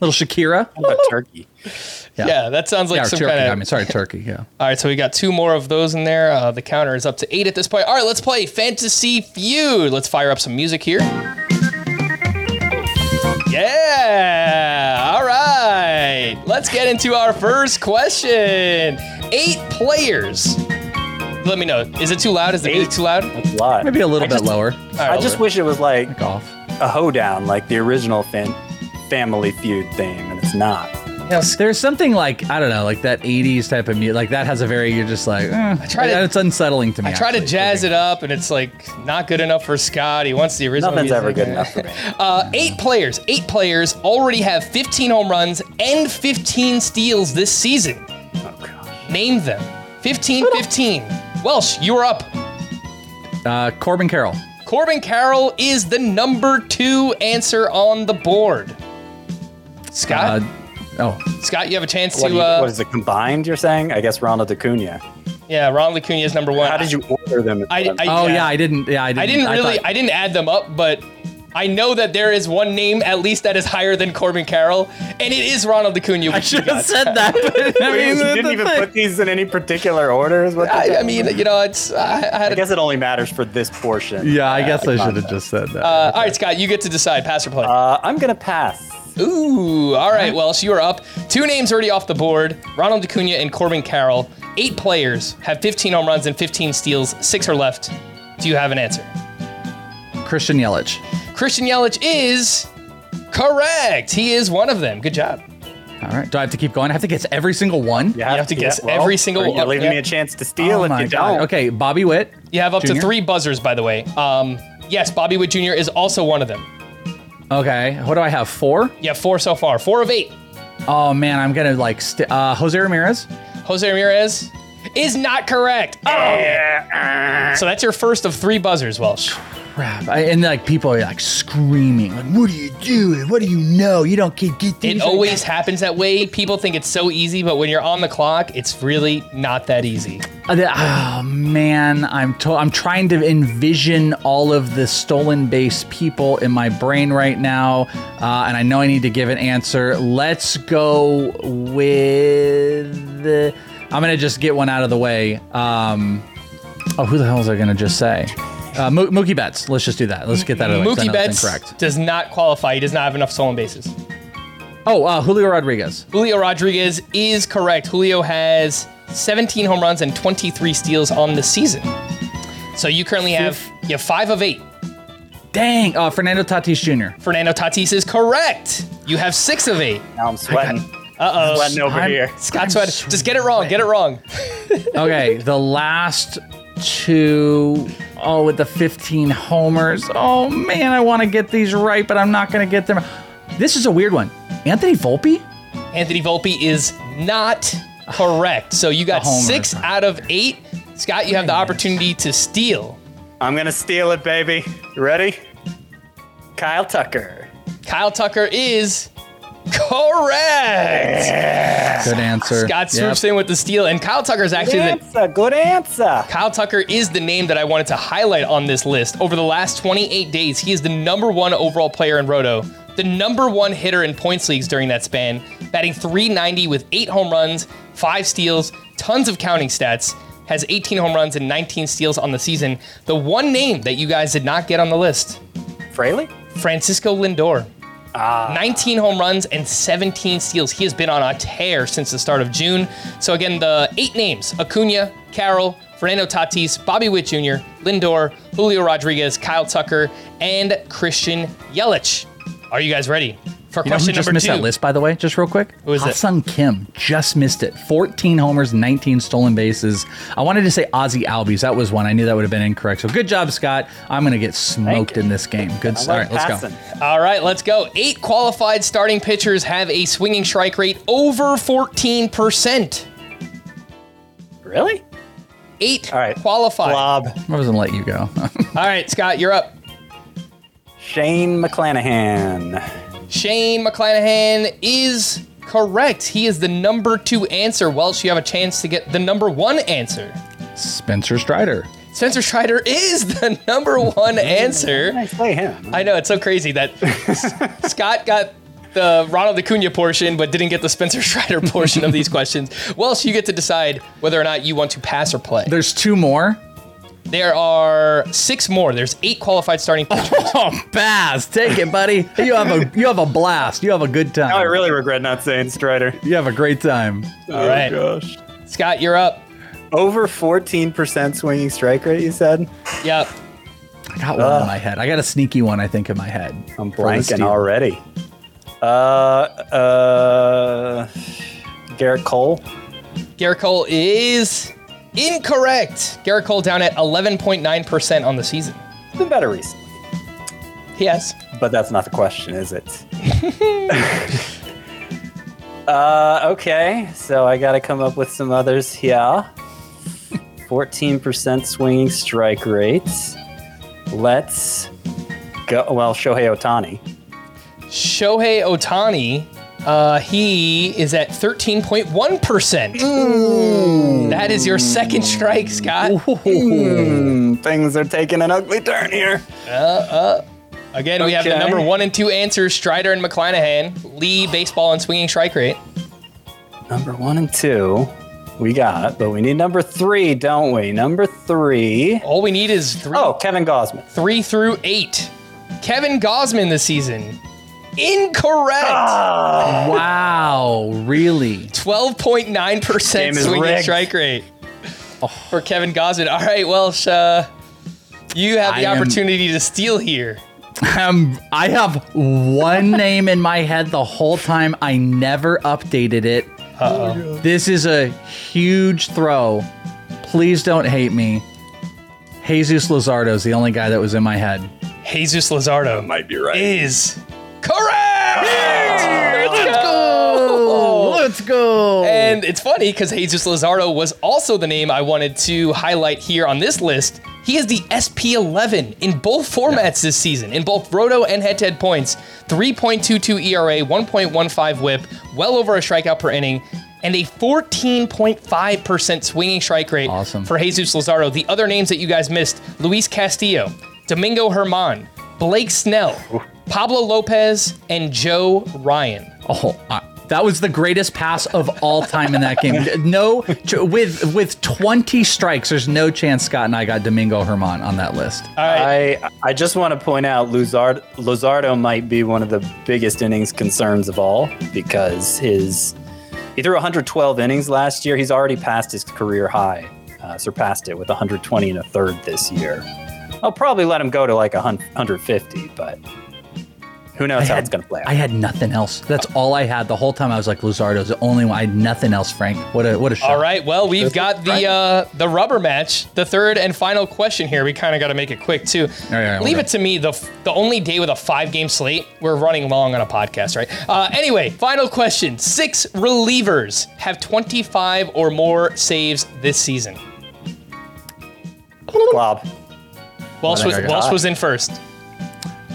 little Shakira. What about turkey? Yeah, that sounds like Yeah, some turkey. kind of. I mean, sorry, turkey. Yeah. All right, so we got two more of those in there. Uh, the counter is up to eight at this point. All right, let's play Fantasy Feud. Let's fire up some music here. Yeah. All right. Let's get into our first question. Eight players. Let me know. Is it too loud? Is the music too loud? That's a lot. Maybe a little I bit just- lower. All right, I just wish it was like Back off. a hoedown, like the original fan- Family Feud theme, and it's not. Yes. There's something like I don't know, like that '80s type of music. Like that has a very. You're just like. Eh. I try to- It's unsettling to me. I try to jazz it up, and it's like not good enough for Scott. He wants the original. Nothing's music. ever good enough for me. Uh, eight players. Eight players already have 15 home runs and 15 steals this season. Oh gosh. Name them. 15 15. Welsh, you are up. Uh, Corbin Carroll. Corbin Carroll is the number two answer on the board. Scott, Uh, oh, Scott, you have a chance What, to. you- Uh, what is it combined? You're saying? I guess Ronald Acuna. yeah, Ronald Acuna is number one. How did you order them? I, I, oh yeah. I didn't. Yeah, I didn't. I didn't really. thought- I didn't add them up, but I know that there is one name at least that is higher than Corbin Carroll, and it is Ronald Acuna. I you should have said that. But, I mean, you didn't even thing. put these in any particular order. Is what I, I mean, you know, it's. I, I had I a, guess it only matters for this portion. Yeah, I Uh, guess I should have just said that. uh, all right, Scott, you get to decide. Pass or play. Uh, I'm gonna pass. Ooh, all right. Well, so you are up. Two names already off the board: Ronald Acuna and Corbin Carroll. Eight players have 15 home runs and 15 steals. Six are left. Do you have an answer? Christian Yelich. Christian Yelich is correct. He is one of them. Good job. All right. Do I have to keep going? I have to guess every single one. Yeah, you have to guess every single or You're leaving Yeah. me a chance to steal Oh if you God. don't. Okay, Bobby Witt. You have up Junior? to three buzzers, by the way. Um, yes, Bobby Witt Jr. is also one of them. Okay. What do I have? Four. Yeah, four so far. Four of eight. Oh man, I'm gonna like st- uh, Jose Ramirez. Jose Ramirez is not correct. Oh. So that's your first of three buzzers, Welsh. Crap. I, and like people are like screaming, like, "What are you doing? What do you know? You don't get get these." It always happens that way. People think it's so easy, but when you're on the clock, it's really not that easy. Uh, the- Oh man, I'm to- I'm trying to envision all of the stolen base people in my brain right now, uh, and I know I need to give an answer. Let's go with. I'm gonna just get one out of the way. Um, oh, who the hell is I gonna just say? Uh, Mo- Mookie Betts. Let's just do that. Let's get that out of the way. 'cause I Mookie know that's Betts incorrect. does not qualify. He does not have enough stolen bases. Oh, uh, Julio Rodriguez. Julio Rodriguez is correct. Julio has 17 home runs and 23 steals on the season. So you currently have you have five of eight. Dang. Uh, Fernando Tatis Jr. Fernando Tatis is correct. You have six of eight. Now I'm sweating. Uh oh. Sweating over I'm- here. Scott Sweat. Just get it wrong. Get it wrong. Okay, the last two, oh, with the 15 homers. Oh man, I want to get these right, but I'm not going to get them. This is a weird one. Anthony Volpe? Anthony Volpe is not correct. So you got six out of eight. Scott, you have the opportunity to steal. I'm gonna steal it, baby. You ready? Kyle Tucker. Kyle Tucker is correct. Good answer. Scott Yep. swoops in with the steal, and Kyle Tucker is actually Good the answer. Good answer. Kyle Tucker is the name that I wanted to highlight on this list. Over the last 28 days, he is the number one overall player in Roto, the number one hitter in points leagues during that span, batting 390 with eight home runs, five steals, tons of counting stats, has 18 home runs and 19 steals on the season. The one name that you guys did not get on the list, Fraley? Francisco Lindor. Ah. 19 home runs and 17 steals. He has been on a tear since the start of June. So again, the eight names: Acuna, Carroll, Fernando Tatis, Bobby Witt Jr., Lindor, Julio Rodriguez, Kyle Tucker, and Christian Yelich. Are you guys ready For You know who just missed two. that list, by the way? Just real quick. Who is it? Sung Kim just missed it. 14 homers, 19 stolen bases. I wanted to say Ozzie Albies. That was one. I knew that would have been incorrect. So good job, Scott. I'm going to get smoked in this game. Good. I All like let's go. All right, let's go. Eight qualified starting pitchers have a swinging strike rate over 14%. Really? Eight All right. qualified. Blob. I wasn't going to let you go. All right, Scott, you're up. Shane McClanahan. Shane McClanahan is correct. He is the number two answer. Welsh, you have a chance to get the number one answer. Spencer Strider. Spencer Strider is the number one answer. I say him. I know it's so crazy that S- Scott got the Ronald Acuna portion, but didn't get the Spencer Strider portion of these questions. Welsh, you get to decide whether or not you want to pass or play. There's two more. There are six more. There's eight qualified starting pitchers. Oh, pass. Take it, buddy. You have a you have a blast. You have a good time. Now I really regret not saying Strider. You have a great time. All right, Gosh. Scott, you're up. Over 14% swinging strike rate, you said? Yep. I got one in my head. I got a sneaky one, I think, in my head. I'm For the blanking already. Uh, uh, Gerrit Cole. Gerrit Cole is incorrect. Gerrit Cole down at 11.9% on the season. It's been better recently. Yes. But that's not the question, is it? uh, okay, so I got to come up with some others here. 14% swinging strike rates. Let's go. Well, Shohei Ohtani. Shohei Ohtani, uh, he is at 13.1%. That is your second strike, Scott. Hmm, things are taking an ugly turn here. Again, we have the number one and two answers Strider and McClanahan. Lee, baseball, and swinging strike rate. Number one and two, we got, but we need number three, don't we? Number three. All we need is three, Oh, Kevin Gausman. three through eight. Kevin Gausman this season. Incorrect. Wow, really? 12.9% Game swinging rigged. strike rate for Kevin Gausman. All right, Welsh, uh, you have the I am- opportunity to steal here. Um, I have one name in my head the whole time. I never updated it. Uh-oh. This is a huge throw. Please don't hate me. Jesus Luzardo is the only guy that was in my head. Jesus Luzardo Might be right. is correct. Let's Oh, let's go. And it's funny because Jesus Luzardo was also the name I wanted to highlight here on this list. He is the SP11 in both formats this season, in both roto and head to head points. 3.22 ERA, 1.15 whip, well over a strikeout per inning, and a 14.5% swinging strike rate Awesome. for Jesus Luzardo. The other names that you guys missed Luis Castillo, Domingo German, Blake Snell, Pablo Lopez, and Joe Ryan. Oh, uh, that was the greatest pass of all time in that game. No, with with 20 strikes, there's no chance Scott and I got Domingo German on that list. I I just want to point out Luzard, Luzardo might be one of the biggest innings concerns of all because his he threw 112 innings last year. He's already passed his career high, uh, surpassed it with 120 and a third this year. I'll probably let him go to like 100 150, but who knows how it's going to play out. I had nothing else. That's all I had the whole time. I was like, Luzardo's the only one. I had nothing else, Frank. What a what a shot. All right. Well, we've got the uh, the rubber match, the third and final question here. We kind of got to make it quick too. right, all Leave right. it to me. The the only day with a five game slate. We're running long on a podcast, right? Uh, anyway, final question: Six relievers have 25 or more saves this season. Glob. Welsh I was think I got Welsh was in first.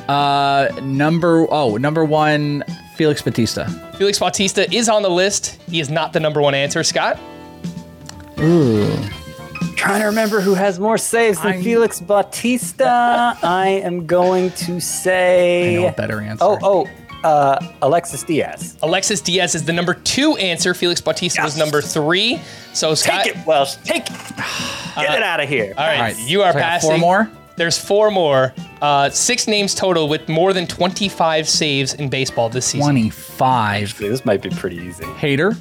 Uh, number oh, number one, Felix Bautista. Felix Bautista is on the list. He is not the number one answer. Scott. Ooh. Trying to remember who has more saves than I- Felix Bautista. I am going to I know a say. better answer. Oh, oh, uh, Alexis Diaz. Alexis Diaz is the number two answer. Felix Bautista was Yes. number three. So Scott. Take it, Welsh. Take it. Get it out of here. All right, All right, you are so I got passing. four more? There's four more. Uh, six names total with more than 25 saves in baseball this season. 25. This might be pretty easy. Hader.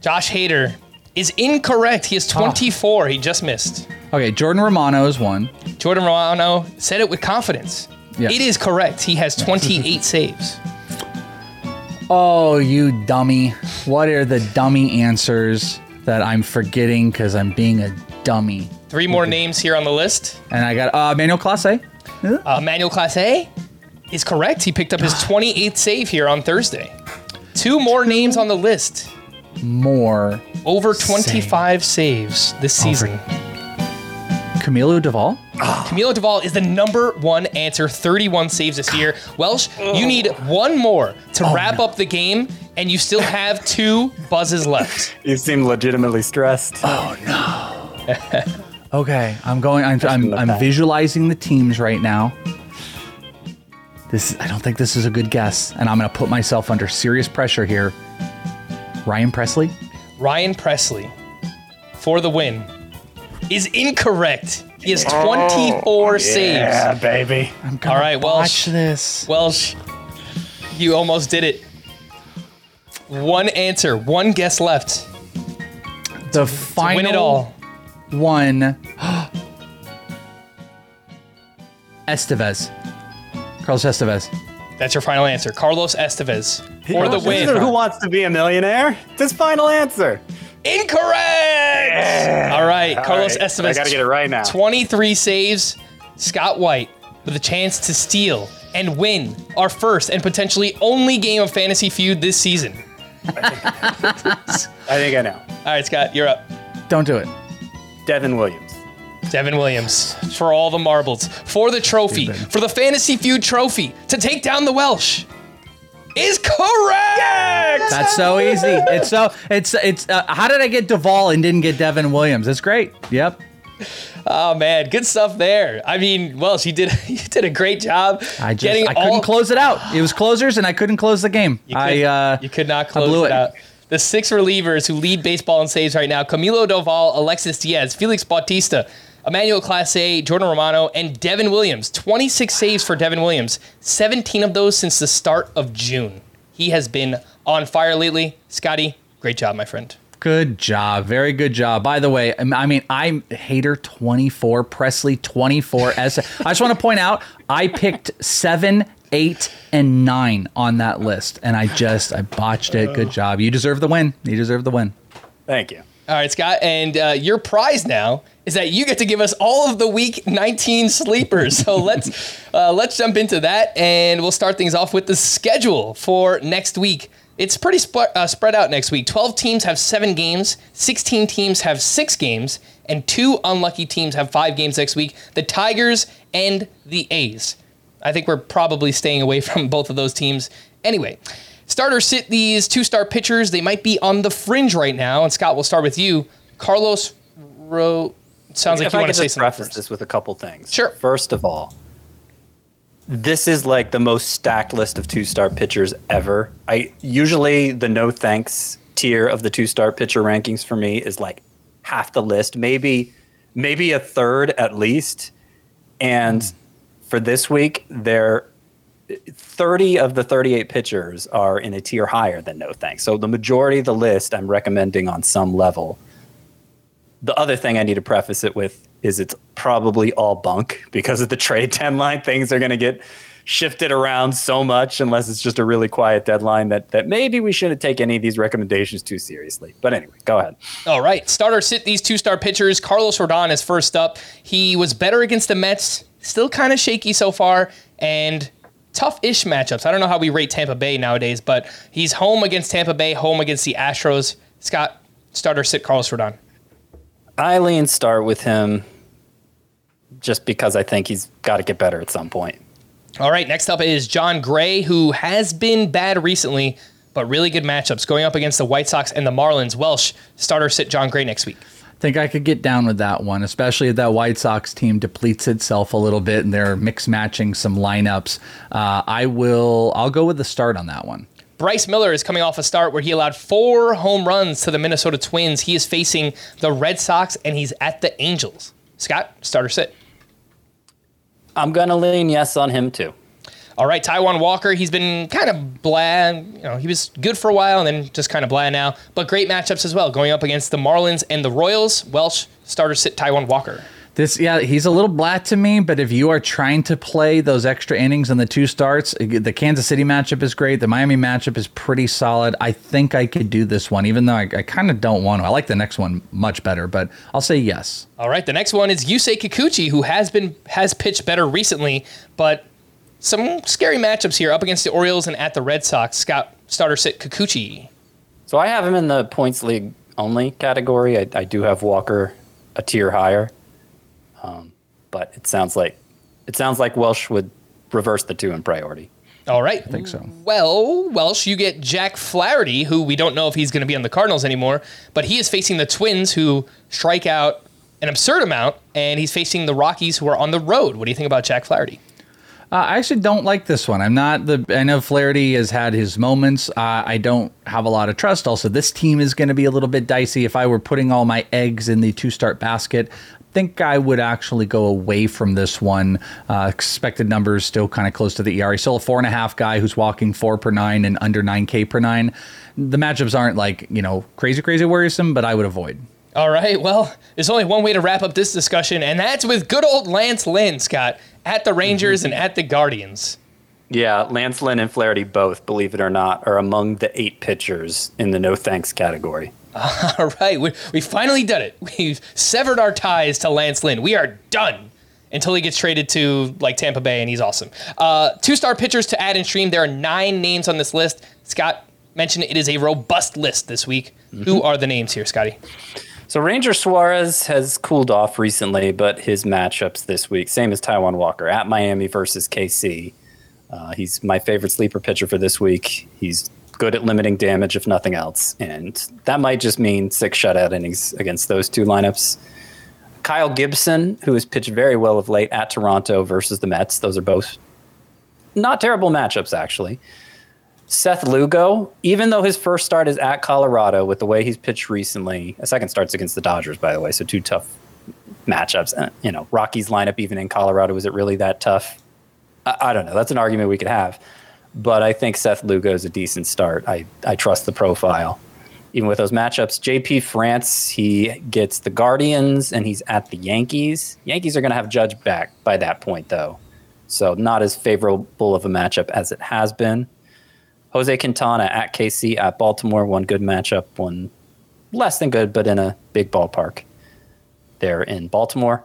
Josh Hader is incorrect. He is 24. He just missed. Okay, Jordan Romano is one. Jordan Romano said it with confidence. Yes. It is correct. He has 28 saves. Oh, you dummy. What are the dummy answers that I'm forgetting because I'm being a dummy? Three more names here on the list. And I got uh, Manuel Clase. Uh, Manuel Clase is correct. He picked up his 28th save here on Thursday. Two more names on the list. More. Over 25 saves this season. Camilo Doval? Camilo Doval is the number one answer, 31 saves this year. Welsh, you need one more to wrap up the game, and you still have two buzzes left. You seem legitimately stressed. Okay, I'm going. I'm, I'm, I'm visualizing the teams right now. This, I don't think this is a good guess, and I'm going to put myself under serious pressure here. Ryan Pressly. Ryan Pressly for the win is incorrect. He has 24 saves. Yeah, baby. I'm gonna All right, watch Welsh. this. Welsh, you almost did it. One answer, one guess left. The To final win it all. One. Estevez. Carlos Estevez. That's your final answer. Carlos Estevez for the This win. Who wants to be a millionaire? It's his final answer. Incorrect. All right, Carlos right, Estevez. I gotta get it right now. 23 saves. Scott White with a chance to steal and win our first and potentially only game of Fantasy Feud this season. I think I know. All right, Scott, you're up. Don't do it. Devin Williams. Devin Williams for all the marbles, for the trophy, for the Fantasy Feud trophy to take down the Welsh is correct. That's so easy. It's so it's it's. Uh, how did I get Doval and didn't get Devin Williams? It's great. Yep. Oh man, good stuff there. I mean, Welsh, you did you did a great job I just getting I couldn't all. close it out. It was closers and I couldn't close the game. You could, I uh, you could not close blew it it. out. The six relievers who lead baseball in saves right now: Camilo Doval, Alexis Diaz, Felix Bautista, Emmanuel Clase, Jordan Romano, and Devin Williams. 26 saves for Devin Williams. 17 of those since the start of June. He has been on fire lately. Scotty, great job, my friend. Good job. Very good job. By the way, I mean, I'm Hader 24, Pressly 24. S. I just want to point out, I picked seven, eight, and nine on that list, and I just, I botched it. Good job. You deserve the win. You deserve the win. Thank you. All right, Scott, and uh, your prize now is that you get to give us all of the week 19 sleepers. So let's uh, let's jump into that, and we'll start things off with the schedule for next week. It's pretty sp- uh, spread out next week. 12 teams have seven games, 16 teams have six games, and two unlucky teams have five games next week. The Tigers and the A's. I think we're probably staying away from both of those teams anyway. Starter sit these two start pitchers. They might be on the fringe right now. And Scott, we'll start with you. Carlos Ro. Sounds like you I want to say something preface first. this with a couple things. Sure. First of all, this is like the most stacked list of two-start pitchers ever. I usually the no thanks tier of the two-start pitcher rankings for me is like half the list, maybe maybe a third at least. And for this week, there 30 of the 38 pitchers are in a tier higher than no thanks. So the majority of the list I'm recommending on some level the other thing I need to preface it with is it's probably all bunk because of the trade deadline. Things are going to get shifted around so much unless it's just a really quiet deadline that, that maybe we shouldn't take any of these recommendations too seriously. But anyway, go ahead. All right. Starter sit these two start pitchers. Carlos Rodon is first up. He was better against the Mets, still kind of shaky so far, and tough ish matchups. I don't know how we rate Tampa Bay nowadays, but he's home against Tampa Bay, home against the Astros. Scott, starter sit Carlos Rodon. Eileen start with him just because I think he's got to get better at some point. All right, next up is Jon Gray, who has been bad recently, but really good matchups going up against the White Sox and the Marlins. Welsh, starter sit Jon Gray next week. Think I could get down with that one, especially if that White Sox team depletes itself a little bit and they're mix matching some lineups. Uh, I will. I'll go with the start on that one. Bryce Miller is coming off a start where he allowed four home runs to the Minnesota Twins. He is facing the Red Sox and he's at the Angels. Scott, starter sit. I'm going to lean yes on him too. All right, Taijuan Walker, he's been kind of bland. You know, he was good for a while and then just kind of bland now. But great matchups as well, going up against the Marlins and the Royals. Welsh, starter sit Taijuan Walker. This, yeah, he's a little blat to me, but if you are trying to play those extra innings and the two starts, the Kansas City matchup is great. The Miami matchup is pretty solid. I think I could do this one, even though I, I kind of don't want to. I like the next one much better, but I'll say yes. All right, the next one is Yusei Kikuchi, who has been has pitched better recently, but some scary matchups here up against the Orioles and at the Red Sox. Scott starter sit Kikuchi. So I have him in the points league only category. I, I do have Walker a tier higher, um, but it sounds like it sounds like Welsh would reverse the two in priority. All right. I think so. Well, Welsh, you get Jack Flaherty, who we don't know if he's going to be on the Cardinals anymore, but he is facing the Twins, who strike out an absurd amount, and he's facing the Rockies, who are on the road. What do you think about Jack Flaherty? Uh, I actually don't like this one. I'm not the. I know Flaherty has had his moments. Uh, I don't have a lot of trust. Also, this team is going to be a little bit dicey. If I were putting all my eggs in the two start basket, I think I would actually go away from this one. Uh, expected numbers still kind of close to the ERA. Still a four and a half guy who's walking four per nine and under nine K per nine. The matchups aren't like you know crazy crazy worrisome, but I would avoid. All right. Well, there's only one way to wrap up this discussion, and that's with good old Lance Lynn, Scott, at the Rangers and at the Guardians. Yeah, Lance Lynn and Flaherty both, believe it or not, are among the eight pitchers in the no thanks category. All right. We, we finally done it. We've severed our ties to Lance Lynn. We are done until he gets traded to like Tampa Bay, and he's awesome. Uh, Two start pitchers to add and stream. There are nine names on this list. Scott mentioned it is a robust list this week. Who are the names here, Scotty? So Ranger Suarez has cooled off recently, but his matchups this week, same as Taijuan Walker at Miami versus KC. Uh, he's my favorite sleeper pitcher for this week. He's good at limiting damage, if nothing else, and that might just mean six shutout innings against those two lineups. Kyle Gibson, who has pitched very well of late at Toronto versus the Mets. Those are both not terrible matchups, actually. Seth Lugo, even though his first start is at Colorado with the way he's pitched recently, a second start's against the Dodgers, by the way, so two tough matchups. Uh, you know, Rockies lineup, even in Colorado, is it really that tough? I, I don't know. That's an argument we could have. But I think Seth Lugo is a decent start. I, I trust the profile. Even with those matchups, JP France, he gets the Guardians and he's at the Yankees. Yankees are going to have Judge back by that point, though. So not as favorable of a matchup as it has been. Jose Quintana at KC at Baltimore, one good matchup, one less than good, but in a big ballpark there in Baltimore.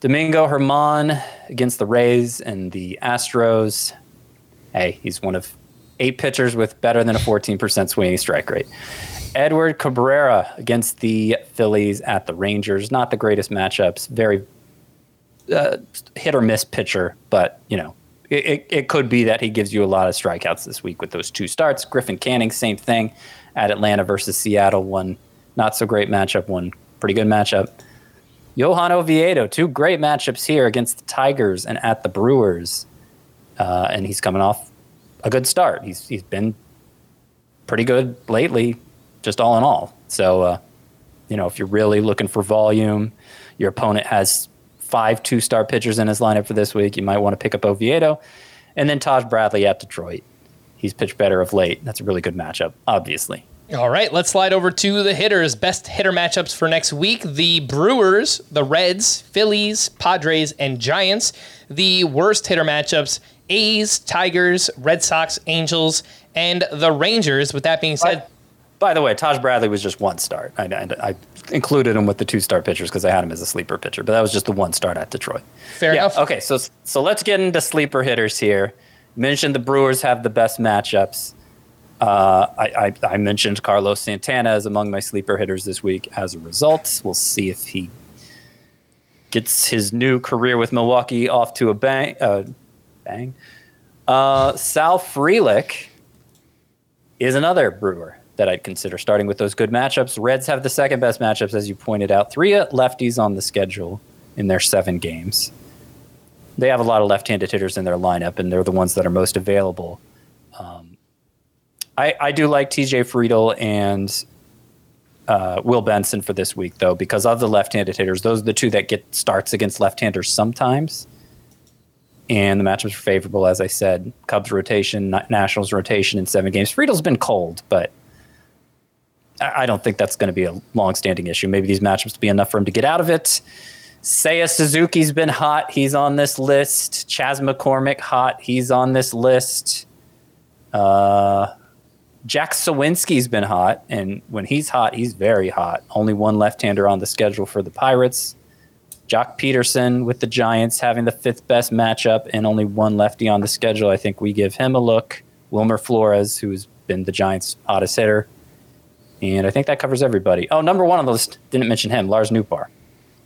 Domingo German against the Rays and the Astros. Hey, he's one of eight pitchers with better than a 14% swinging strike rate. Edward Cabrera against the Phillies at the Rangers. Not the greatest matchups. Very uh, hit or miss pitcher, but you know, it, it, could be that he gives you a lot of strikeouts this week with those two starts. Griffin Canning, same thing at Atlanta versus Seattle. One not so great matchup, one pretty good matchup. Johan Oviedo, two great matchups here against the Tigers and at the Brewers. Uh, and he's coming off a good start. He's he's been pretty good lately, just all in all. So, uh, you know, if you're really looking for volume, your opponent has five two start pitchers in his lineup for this week. You might want to pick up Oviedo. And then Taj Bradley at Detroit. He's pitched better of late. That's a really good matchup, obviously. All right, let's slide over to the hitters. Best hitter matchups for next week the Brewers, the Reds, Phillies, Padres, and Giants. The worst hitter matchups A's, Tigers, Red Sox, Angels, and the Rangers. With that being said, By the way, Taj Bradley was just one start. I, I, I included him with the two start pitchers because I had him as a sleeper pitcher, but that was just the one start at Detroit. fair yeah. enough. Okay. So so let's get into sleeper hitters here. Mentioned the Brewers have the best matchups. Uh, I, I, I mentioned Carlos Santana as among my sleeper hitters this week. As a result, we'll see if he gets his new career with Milwaukee off to a bang. Uh, bang. Uh, Sal Frelick is another Brewer that I'd consider starting with those good matchups. Reds have the second best matchups, as you pointed out. Three lefties on the schedule in their seven games. They have a lot of left-handed hitters in their lineup, and they're the ones that are most available. Um, I, I do like T.J. Friedl and uh, Will Benson for this week, though, because of the left-handed hitters. Those are the two that get starts against left-handers sometimes and the matchups are favorable, as I said. Cubs rotation, Nationals rotation in seven games. Friedl's been cold, but I don't think that's going to be a long-standing issue. Maybe these matchups will be enough for him to get out of it. Seiya Suzuki's been hot. He's on this list. Chas McCormick hot. He's on this list. Uh, Jack Suwinski's been hot, and when he's hot, he's very hot. Only one left-hander on the schedule for the Pirates. Joc Pederson with the Giants having the fifth best matchup and only one lefty on the schedule. I think we give him a look. Wilmer Flores, who's been the Giants' hottest hitter. And I think that covers everybody. Oh, number one on the list, didn't mention him, Lars Nootbaar,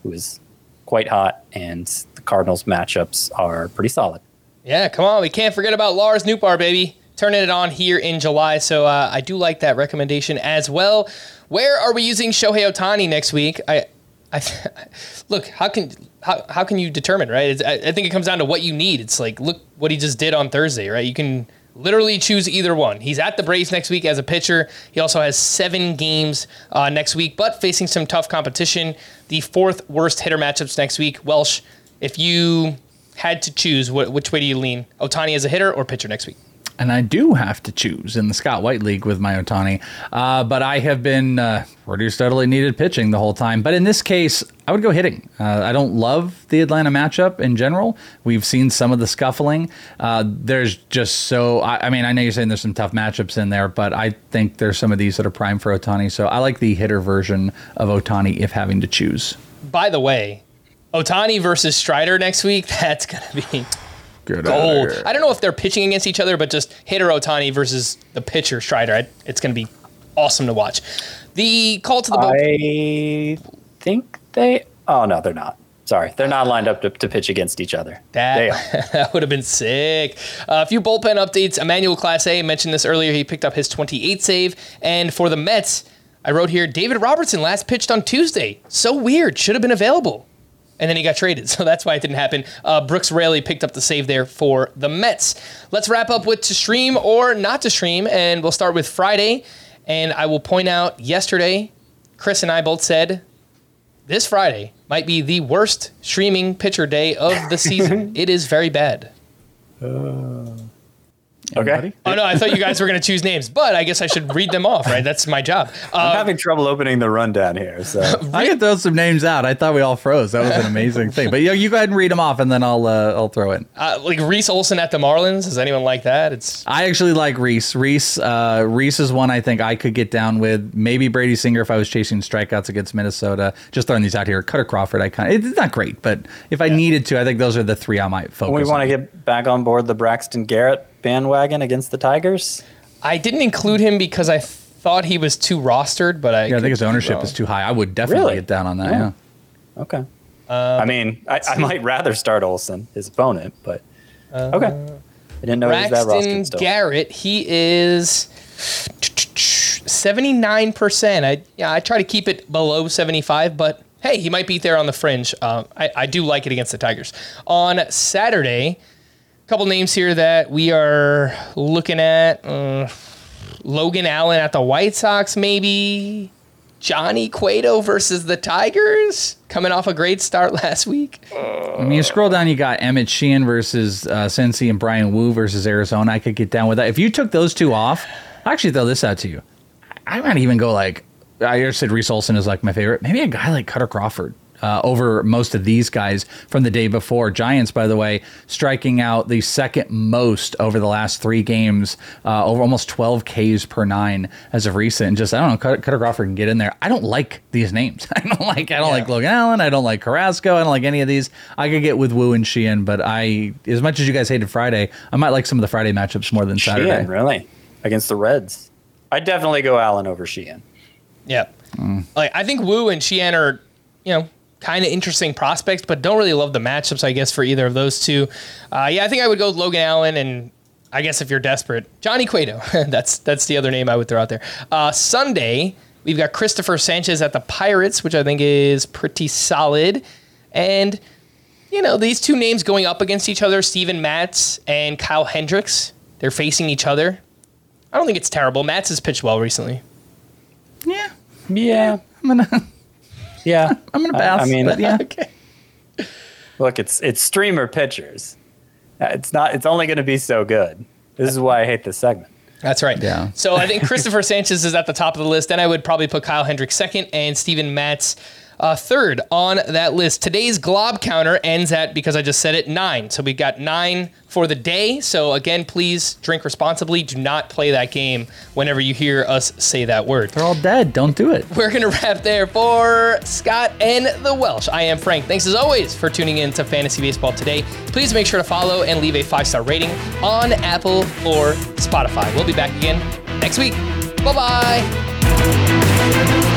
who is quite hot, and the Cardinals' matchups are pretty solid. Yeah, come on. We can't forget about Lars Nootbaar, baby. Turning it on here in July. So uh, I do like that recommendation as well. Where are we using Shohei Ohtani next week? I, I look. How can how, how can you determine right? I, I think it comes down to what you need. It's like look what he just did on Thursday, right? You can literally choose either one. He's at the Braves next week as a pitcher. He also has seven games uh, next week, but facing some tough competition. The fourth worst hitter matchups next week. Welsh, if you had to choose, wh- which way do you lean? Ohtani as a hitter or pitcher next week? And I do have to choose in the Scott White League with my Ohtani. Uh, but I have been uh, pretty steadily needed pitching the whole time. But in this case, I would go hitting. Uh, I don't love the Atlanta matchup in general. We've seen some of the scuffling. Uh, there's just so, I, I mean, I know you're saying there's some tough matchups in there, but I think there's some of these that are prime for Ohtani. So I like the hitter version of Ohtani if having to choose. By the way, Ohtani versus Strider next week, that's going to be Good gold. I don't know if they're pitching against each other, but just hitter Ohtani versus the pitcher Strider. It's going to be awesome to watch. The call to the bullpen. I think they. Oh no, they're not. Sorry, they're not lined up to, to pitch against each other. That, that would have been sick. Uh, a few bullpen updates. Emmanuel Clase A mentioned this earlier. He picked up his 28 save. And for the Mets, I wrote here David Robertson last pitched on Tuesday. So weird. Should have been available. And then he got traded. So that's why it didn't happen. Uh, Brooks Raley picked up the save there for the Mets. Let's wrap up with to stream or not to stream. And we'll start with Friday. And I will point out yesterday, Chris and I both said this Friday might be the worst streaming pitcher day of the season. it is very bad. Okay. Oh no, I thought you guys were going to choose names, but I guess I should read them off, right? That's my job. I'm Uh, having trouble opening the rundown here. So I could throw some names out. I thought we all froze. That was an amazing thing. But you, you go ahead and read them off, and then I'll uh, I'll throw in. uh, like Reese Olson at the Marlins. Does anyone like that? It's I actually like Reese. Reese, uh, Reese is one I think I could get down with. Maybe Brady Singer if I was chasing strikeouts against Minnesota. Just throwing these out here. Kutter Crawford, I kind of it's not great, but if I needed to, I think those are the three I might focus. On. We want to get back on board the Braxton Garrett bandwagon against the Tigers. I didn't include him because I thought he was too rostered, but I Yeah, I think his ownership wrong. is too high. I would definitely Really? get down on that. Yeah. Yeah. Okay. I mean, I, I might rather start Olson, his opponent, but okay. I didn't know he was that Braxton rostered still. Garrett. He is seventy nine percent. I yeah, I try to keep it below seventy five, but hey, he might be there on the fringe. Uh, I, I do like it against the Tigers on Saturday. Couple names here that we are looking at. Uh, Logan Allen at the White Sox, maybe. Johnny Cueto versus the Tigers, coming off a great start last week. I mean, you scroll down, you got Emmett Sheehan versus uh, Cincy and Bryan Woo versus Arizona. I could get down with that. If you took those two off, I'll actually throw this out to you. I might even go like I just said Reese Olson is like my favorite. Maybe a guy like Kutter Crawford uh, over most of these guys from the day before. Giants, by the way, striking out the second most over the last three games, uh, over almost 12 Ks per nine as of recent. And just I don't know, Kutter, Kutter Crawford can get in there. I don't like these names. I don't like I don't like Logan Allen. I don't like Carrasco. I don't like any of these. I could get with Woo and Sheehan, but I as much as you guys hated Friday, I might like some of the Friday matchups more than Saturday. Sheehan, really? Against the Reds. I'd definitely go Allen over Sheehan. Yeah. Like I think Woo and Sheehan are, you know, kind of interesting prospects, but don't really love the matchups, I guess, for either of those two. Uh, yeah, I think I would go with Logan Allen and I guess if you're desperate, Johnny Cueto. that's that's the other name I would throw out there. Uh, Sunday, we've got Christopher Sanchez at the Pirates, which I think is pretty solid. And you know, these two names going up against each other, Steven Matz and Kyle Hendricks, they're facing each other. I don't think it's terrible. Matz has pitched well recently. Yeah, Yeah. I'm gonna Yeah. I'm gonna pass. I mean, but yeah. Okay. Look, it's it's streamer pitchers. Uh, It's not. It's only going to be so good. This is why I hate this segment. That's right. Yeah. So I think Christopher Sanchez is at the top of the list. Then I would probably put Kyle Hendricks second and Steven Matz Uh, third on that list, today's glob counter ends at, because I just said it, nine. So we got nine for the day. So again, please drink responsibly. Do not play that game whenever you hear us say that word. They're all dead. Don't do it. We're going to wrap there for Scott and the Welsh. I am Frank. Thanks as always for tuning in to Fantasy Baseball today. Please make sure to follow and leave a five star rating on Apple or Spotify. We'll be back again next week. Bye bye.